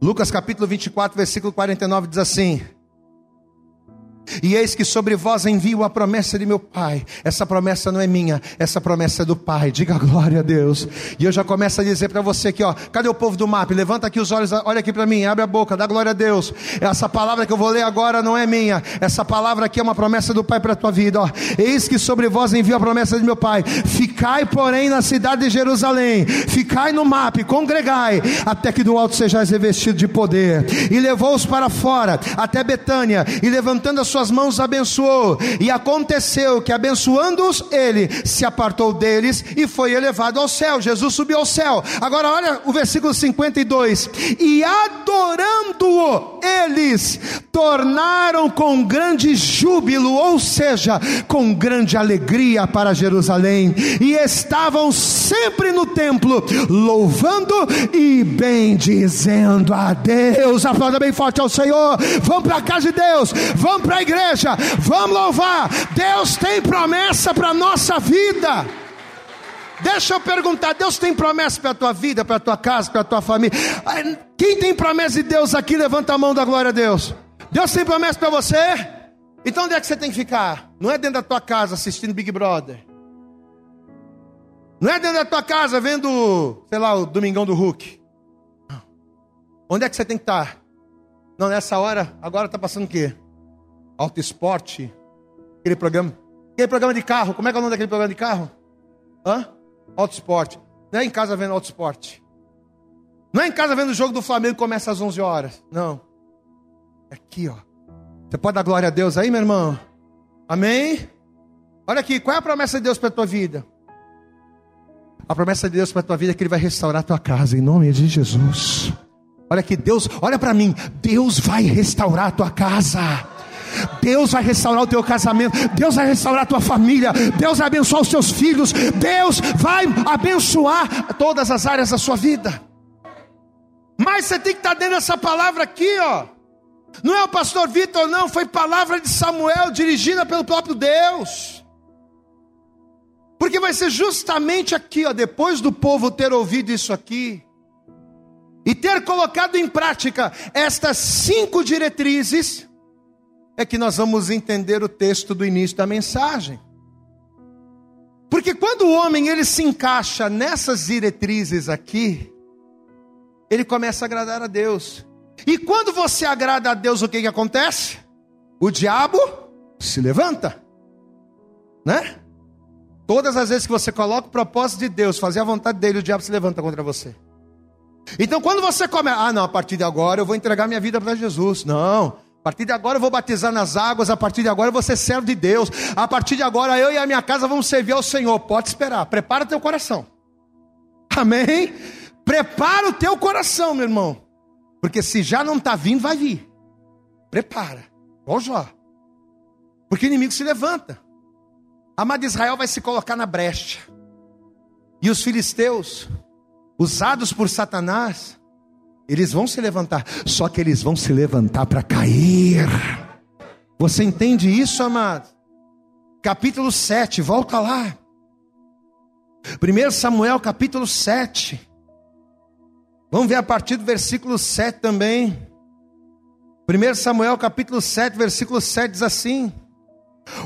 Lucas capítulo 24, versículo 49 diz assim: E eis que sobre vós envio a promessa de meu Pai. Essa promessa não é minha, essa promessa é do Pai. Diga glória a Deus. E eu já começo a dizer para você aqui, ó, cadê o povo do MAP? Levanta aqui os olhos, olha aqui para mim, abre a boca, dá glória a Deus. Essa palavra que eu vou ler agora não é minha. Essa palavra aqui é uma promessa do Pai para a tua vida, ó. Eis que sobre vós envio a promessa de meu Pai. Ficai, porém, na cidade de Jerusalém. Ficai no MAP, congregai, até que do alto sejais revestido de poder. E levou-os para fora, até Betânia, e levantando as suas mãos abençoou. E aconteceu que abençoando-os, ele se apartou deles e foi elevado ao céu. Jesus subiu ao céu. Agora olha o versículo 52. E adorando-o, eles tornaram com grande júbilo, ou seja, com grande alegria para Jerusalém, e estavam sempre no templo, louvando e bendizendo a Deus. Aplauda bem forte ao Senhor. Vamos para a casa de Deus, vamos para igreja, vamos louvar. Deus tem promessa para a nossa vida. Deixa eu perguntar: Deus tem promessa para a tua vida, para a tua casa, para a tua família? Quem tem promessa de Deus aqui, levanta a mão da glória a Deus. Deus tem promessa para você? Então onde é que você tem que ficar? Não é dentro da tua casa assistindo Big Brother. Não é dentro da tua casa vendo, sei lá, o Domingão do Hulk. Onde é que você tem que estar? Não, nessa hora, agora está passando o quê? Auto esporte, aquele programa. Aquele programa de carro, como é que é o nome daquele programa de carro? Hã? Auto esporte. Não é em casa vendo auto esporte. Não é em casa vendo o jogo do Flamengo que começa às 11 horas. Não. É aqui, ó. Você pode dar glória a Deus aí, meu irmão? Amém? Olha aqui, qual é a promessa de Deus para a tua vida? A promessa de Deus para a tua vida é que Ele vai restaurar a tua casa, em nome de Jesus. Olha aqui, Deus, olha para mim, Deus vai restaurar a tua casa. Deus vai restaurar o teu casamento, Deus vai restaurar a tua família, Deus vai abençoar os teus filhos, Deus vai abençoar todas as áreas da sua vida. Mas você tem que estar dentro dessa palavra aqui, ó. Não é o pastor Vitor, não, foi palavra de Samuel dirigida pelo próprio Deus. Porque vai ser justamente aqui, ó, depois do povo ter ouvido isso aqui e ter colocado em prática estas cinco diretrizes, é que nós vamos entender o texto do início da mensagem. Porque quando o homem ele se encaixa nessas diretrizes aqui, ele começa a agradar a Deus. E quando você agrada a Deus, o que, que acontece? O diabo se levanta, né? Todas as vezes que você coloca o propósito de Deus, fazer a vontade dele, o diabo se levanta contra você. Então, quando você começa, ah, não, a partir de agora eu vou entregar minha vida para Jesus. Não, a partir de agora eu vou batizar nas águas, a partir de agora eu vou ser servo de Deus. A partir de agora eu e a minha casa vamos servir ao Senhor. Pode esperar, prepara teu coração. Amém? Prepara o teu coração, meu irmão. Porque se já não está vindo, vai vir. Prepara. Ó Jó. Porque o inimigo se levanta. Amado Israel vai se colocar na brecha. E os filisteus, usados por Satanás, eles vão se levantar, só que eles vão se levantar para cair. Você entende isso, amado? Capítulo 7, volta lá. 1 Samuel, capítulo 7. Vamos ver a partir do versículo 7 também. 1 Samuel, capítulo 7, versículo 7 diz assim: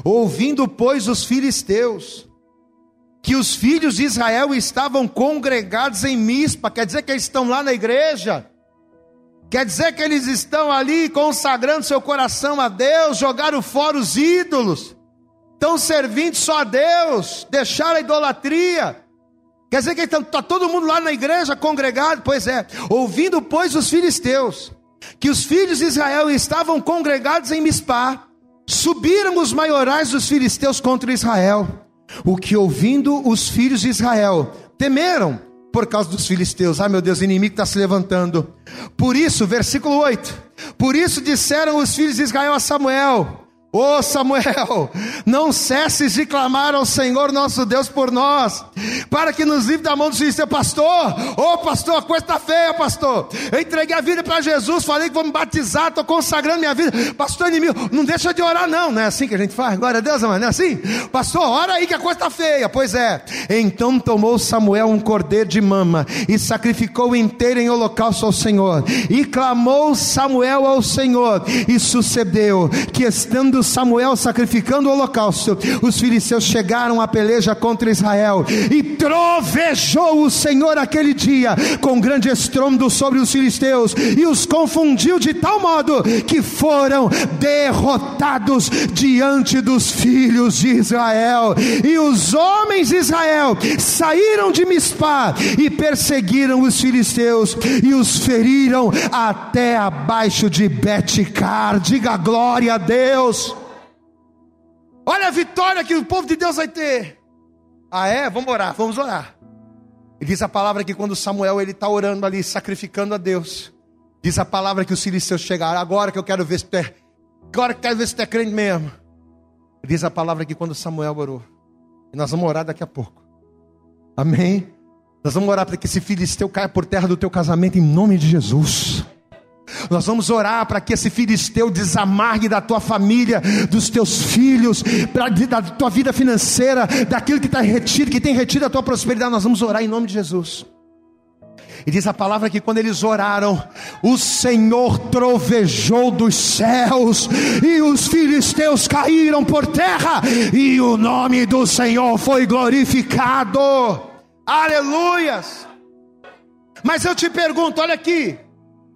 Ouvindo, pois, os filisteus, que os filhos de Israel estavam congregados em Mispa, quer dizer que eles estão lá na igreja, quer dizer que eles estão ali consagrando seu coração a Deus, jogaram fora os ídolos, estão servindo só a Deus, deixaram a idolatria. Quer dizer que está tá todo mundo lá na igreja congregado? Pois é, ouvindo, pois, os filisteus, que os filhos de Israel estavam congregados em Mispá, Subiram os maiorais dos filisteus contra Israel, o que ouvindo os filhos de Israel temeram por causa dos filisteus. Ah, meu Deus, inimigo está se levantando. Por isso, versículo 8: Por isso disseram os filhos de Israel a Samuel: Ô oh, Samuel, não cesses de clamar ao Senhor nosso Deus por nós, para que nos livre da mão do filisteus, pastor. Ô oh, pastor, a coisa está feia, pastor. Eu entreguei a vida para Jesus, falei que vou me batizar, estou consagrando minha vida. Pastor inimigo, não deixa de orar, não. Não é assim que a gente faz? Glória a Deus, amado, não é assim? Pastor, ora aí que a coisa está feia. Pois é. Então tomou Samuel um cordeiro de mama e sacrificou inteiro em holocausto ao Senhor. E clamou Samuel ao Senhor, e sucedeu que estando Samuel sacrificando o holocausto, os filisteus chegaram à peleja contra Israel e trovejou o Senhor aquele dia com grande estrondo sobre os filisteus e os confundiu de tal modo que foram derrotados diante dos filhos de Israel. E os homens de Israel saíram de Mispá e perseguiram os filisteus e os feriram até abaixo de Betcar. Diga glória a Deus. Olha a vitória que o povo de Deus vai ter. Ah, é? Vamos orar, vamos orar. E diz a palavra que quando Samuel ele está orando ali, sacrificando a Deus, diz a palavra que os filisteus chegaram. Agora que eu quero ver se tu é, agora que eu quero ver se tu é crente mesmo. Diz a palavra que quando Samuel orou, e nós vamos orar daqui a pouco. Amém? Nós vamos orar para que esse filisteu caia por terra do teu casamento em nome de Jesus. Nós vamos orar para que esse filisteu desamargue da tua família, dos teus filhos, pra, da tua vida financeira, daquilo que está retido, que tem retido a tua prosperidade. Nós vamos orar em nome de Jesus. E diz a palavra que quando eles oraram, o Senhor trovejou dos céus, e os filisteus caíram por terra, e o nome do Senhor foi glorificado. Aleluias! Mas eu te pergunto, olha aqui,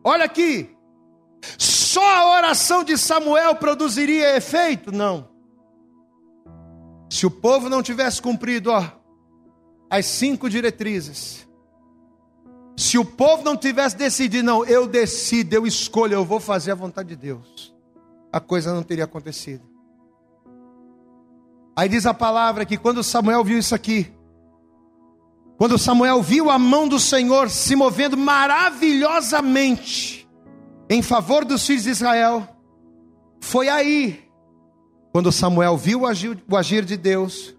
olha aqui, só a oração de Samuel produziria efeito? Não. Se o povo não tivesse cumprido, ó, as cinco diretrizes, se o povo não tivesse decidido, não, eu decido, eu escolho, eu vou fazer a vontade de Deus, a coisa não teria acontecido. Aí diz a palavra que quando Samuel viu isso aqui, quando Samuel viu a mão do Senhor se movendo maravilhosamente em favor dos filhos de Israel, foi aí, quando Samuel viu o agir, de Deus,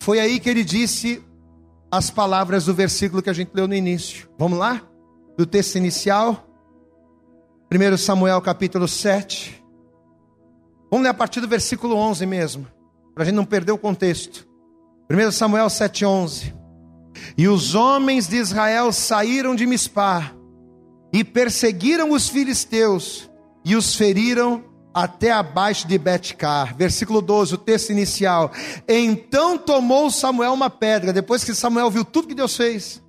foi aí que ele disse as palavras do versículo que a gente leu no início. Vamos lá? Do texto inicial. 1 Samuel capítulo 7. Vamos ler a partir do versículo 11 mesmo, para a gente não perder o contexto. 1 Samuel 7, 11. E os homens de Israel saíram de Mispá e perseguiram os filisteus e os feriram até abaixo de Betcar. Versículo 12, o texto inicial. Então tomou Samuel uma pedra, depois que Samuel viu tudo que Deus fez.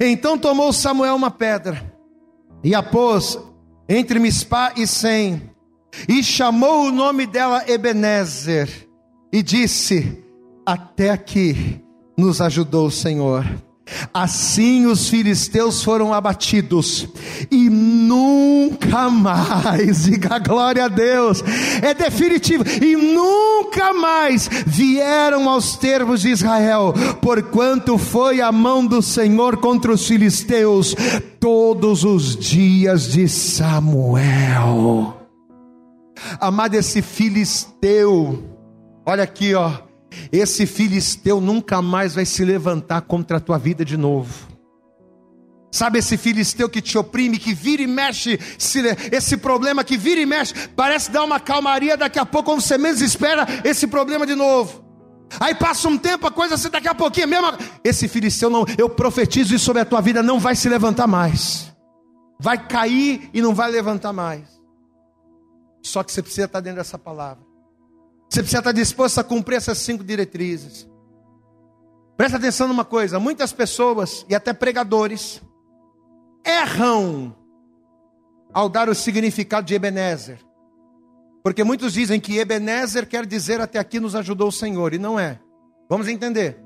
Então tomou Samuel uma pedra e a pôs entre Mispá e Sem, e chamou o nome dela Ebenezer, e disse: Até aqui nos ajudou o Senhor. Assim os filisteus foram abatidos e nunca mais, diga glória a Deus, é definitivo, e nunca mais vieram aos termos de Israel, porquanto foi a mão do Senhor contra os filisteus todos os dias de Samuel. Amado, esse filisteu, olha aqui, ó esse filisteu nunca mais vai se levantar contra a tua vida de novo. Sabe esse filisteu que te oprime, que vira e mexe, esse problema que vira e mexe, parece dar uma calmaria, daqui a pouco, quando você menos espera, esse problema de novo. Aí passa um tempo, a coisa assim, daqui a pouquinho, mesmo. Esse filisteu não, eu profetizo isso sobre a tua vida, não vai se levantar mais. Vai cair e não vai levantar mais. Só que você precisa estar dentro dessa palavra. Você precisa estar disposto a cumprir essas cinco diretrizes. Presta atenção numa coisa: muitas pessoas e até pregadores erram ao dar o significado de Ebenezer. Porque muitos dizem que Ebenezer quer dizer até aqui nos ajudou o Senhor, e não é. Vamos entender.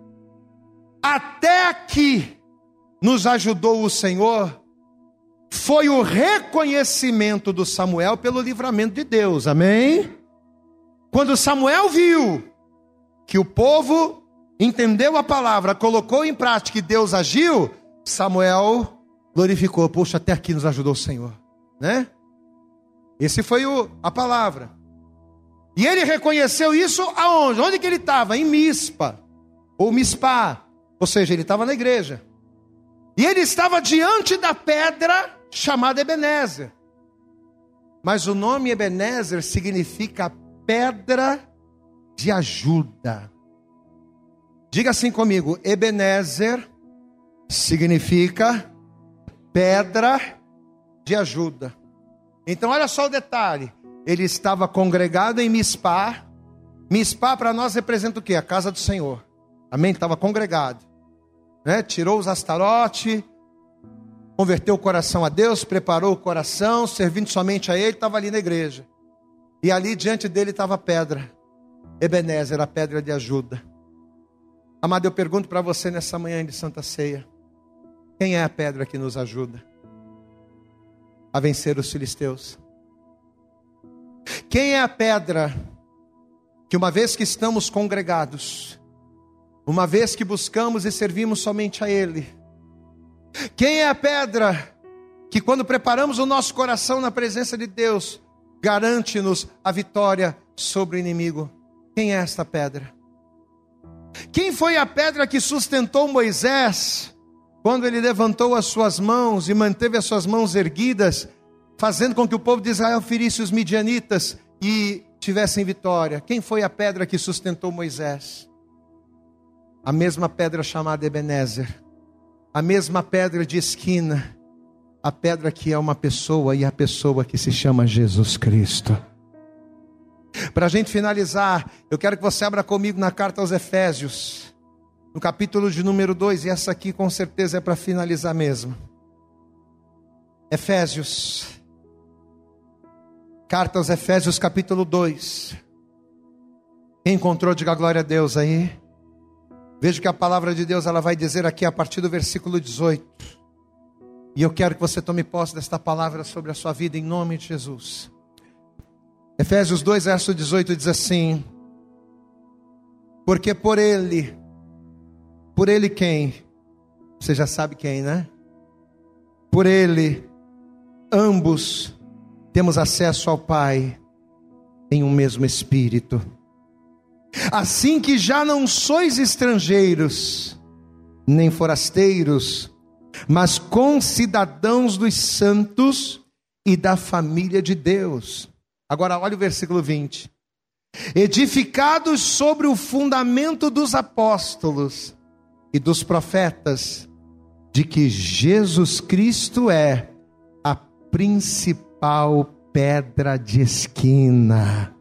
Até aqui nos ajudou o Senhor, foi o reconhecimento do Samuel pelo livramento de Deus, amém? Quando Samuel viu que o povo entendeu a palavra, colocou em prática e Deus agiu, Samuel glorificou. Poxa, até aqui nos ajudou o Senhor, né? Esse foi o, a palavra. E ele reconheceu isso aonde? Onde que ele estava? Em Mispa, ou Mispá, ou seja, ele estava na igreja. E ele estava diante da pedra chamada Ebenezer. Mas o nome Ebenezer significa pedra de ajuda. Diga assim comigo: Ebenezer significa pedra de ajuda. Então, olha só o detalhe: ele estava congregado em Mispá. Mispá para nós representa o quê? A casa do Senhor. Amém? Estava congregado. Né? Tirou os astarote, converteu o coração a Deus, preparou o coração, servindo somente a Ele, estava ali na igreja. E ali diante dele estava a pedra. Ebenezer, a pedra de ajuda. Amado, eu pergunto para você nessa manhã de Santa Ceia: quem é a pedra que nos ajuda a vencer os filisteus? Quem é a pedra que, uma vez que estamos congregados, uma vez que buscamos e servimos somente a Ele, quem é a pedra que, quando preparamos o nosso coração na presença de Deus, garante-nos a vitória sobre o inimigo? Quem é esta pedra? Quem foi a pedra que sustentou Moisés quando ele levantou as suas mãos e manteve as suas mãos erguidas, fazendo com que o povo de Israel ferisse os midianitas e tivessem vitória? Quem foi a pedra que sustentou Moisés? A mesma pedra chamada Ebenezer, a mesma pedra de esquina, a pedra que é uma pessoa e a pessoa que se chama Jesus Cristo. Para a gente finalizar, eu quero que você abra comigo na carta aos Efésios, no capítulo de número 2, e essa aqui com certeza é para finalizar mesmo. Efésios, carta aos Efésios, capítulo 2. Quem encontrou, diga glória a Deus aí. Veja que a palavra de Deus ela vai dizer aqui a partir do versículo 18. E eu quero que você tome posse desta palavra sobre a sua vida em nome de Jesus. Efésios 2, verso 18 diz assim: Porque por ele, por ele quem? Você já sabe quem, né? Por ele, ambos temos acesso ao Pai em um mesmo Espírito. Assim que já não sois estrangeiros, nem forasteiros, mas concidadãos dos santos e da família de Deus Agora, olha o versículo 20. Edificados sobre o fundamento dos apóstolos e dos profetas, de que Jesus Cristo é a principal pedra de esquina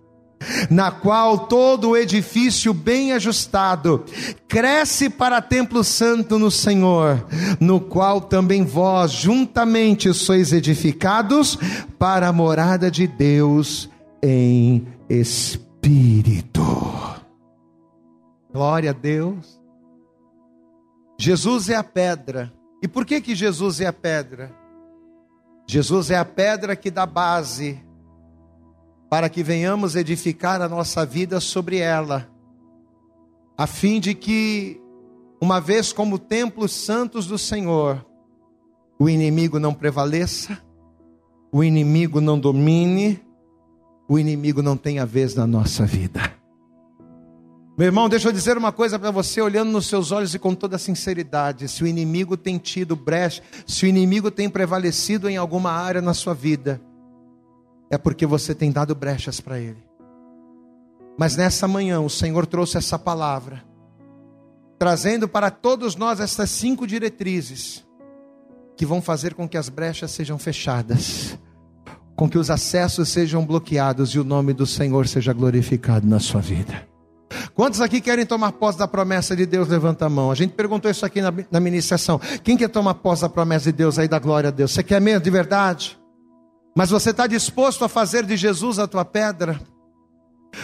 na qual todo o edifício bem ajustado cresce para templo santo no Senhor, no qual também vós juntamente sois edificados para a morada de Deus em espírito. Glória a Deus. Jesus é a pedra. E por que que Jesus é a pedra? Jesus é a pedra que dá base para que venhamos edificar a nossa vida sobre ela, a fim de que, uma vez como templos santos do Senhor, o inimigo não prevaleça, o inimigo não domine, o inimigo não tenha vez na nossa vida. Meu irmão, deixa eu dizer uma coisa para você, olhando nos seus olhos e com toda sinceridade: se o inimigo tem tido brecha, se o inimigo tem prevalecido em alguma área na sua vida, é porque você tem dado brechas para Ele. Mas nessa manhã o Senhor trouxe essa palavra, trazendo para todos nós essas cinco diretrizes que vão fazer com que as brechas sejam fechadas, com que os acessos sejam bloqueados e o nome do Senhor seja glorificado na sua vida. Quantos aqui querem tomar posse da promessa de Deus? Levanta a mão. A gente perguntou isso aqui na, na ministração. Quem quer tomar posse da promessa de Deus aí, da glória a Deus? Você quer mesmo de verdade? Mas você está disposto a fazer de Jesus a tua pedra?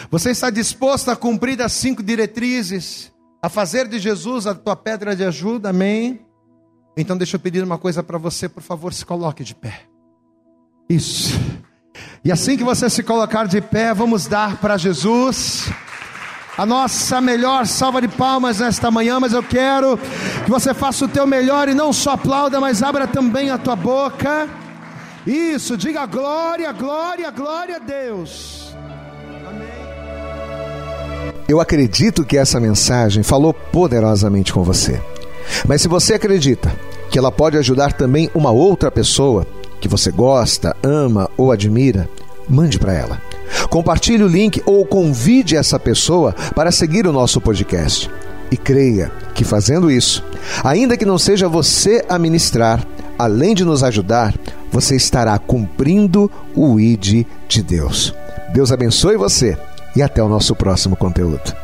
Você está disposto a cumprir as cinco diretrizes? A fazer de Jesus a tua pedra de ajuda? Amém? Então deixa eu pedir uma coisa para você, por favor, se coloque de pé. Isso. E assim que você se colocar de pé, vamos dar para Jesus a nossa melhor salva de palmas nesta manhã, mas eu quero que você faça o teu melhor e não só aplauda, mas abra também a tua boca. Isso, diga glória, glória, glória a Deus. Amém. Eu acredito que essa mensagem falou poderosamente com você. Mas se você acredita que ela pode ajudar também uma outra pessoa que você gosta, ama ou admira, mande para ela. Compartilhe o link ou convide essa pessoa para seguir o nosso podcast. E creia que fazendo isso, ainda que não seja você a ministrar, além de nos ajudar, você estará cumprindo o ID de Deus. Deus abençoe você e até o nosso próximo conteúdo.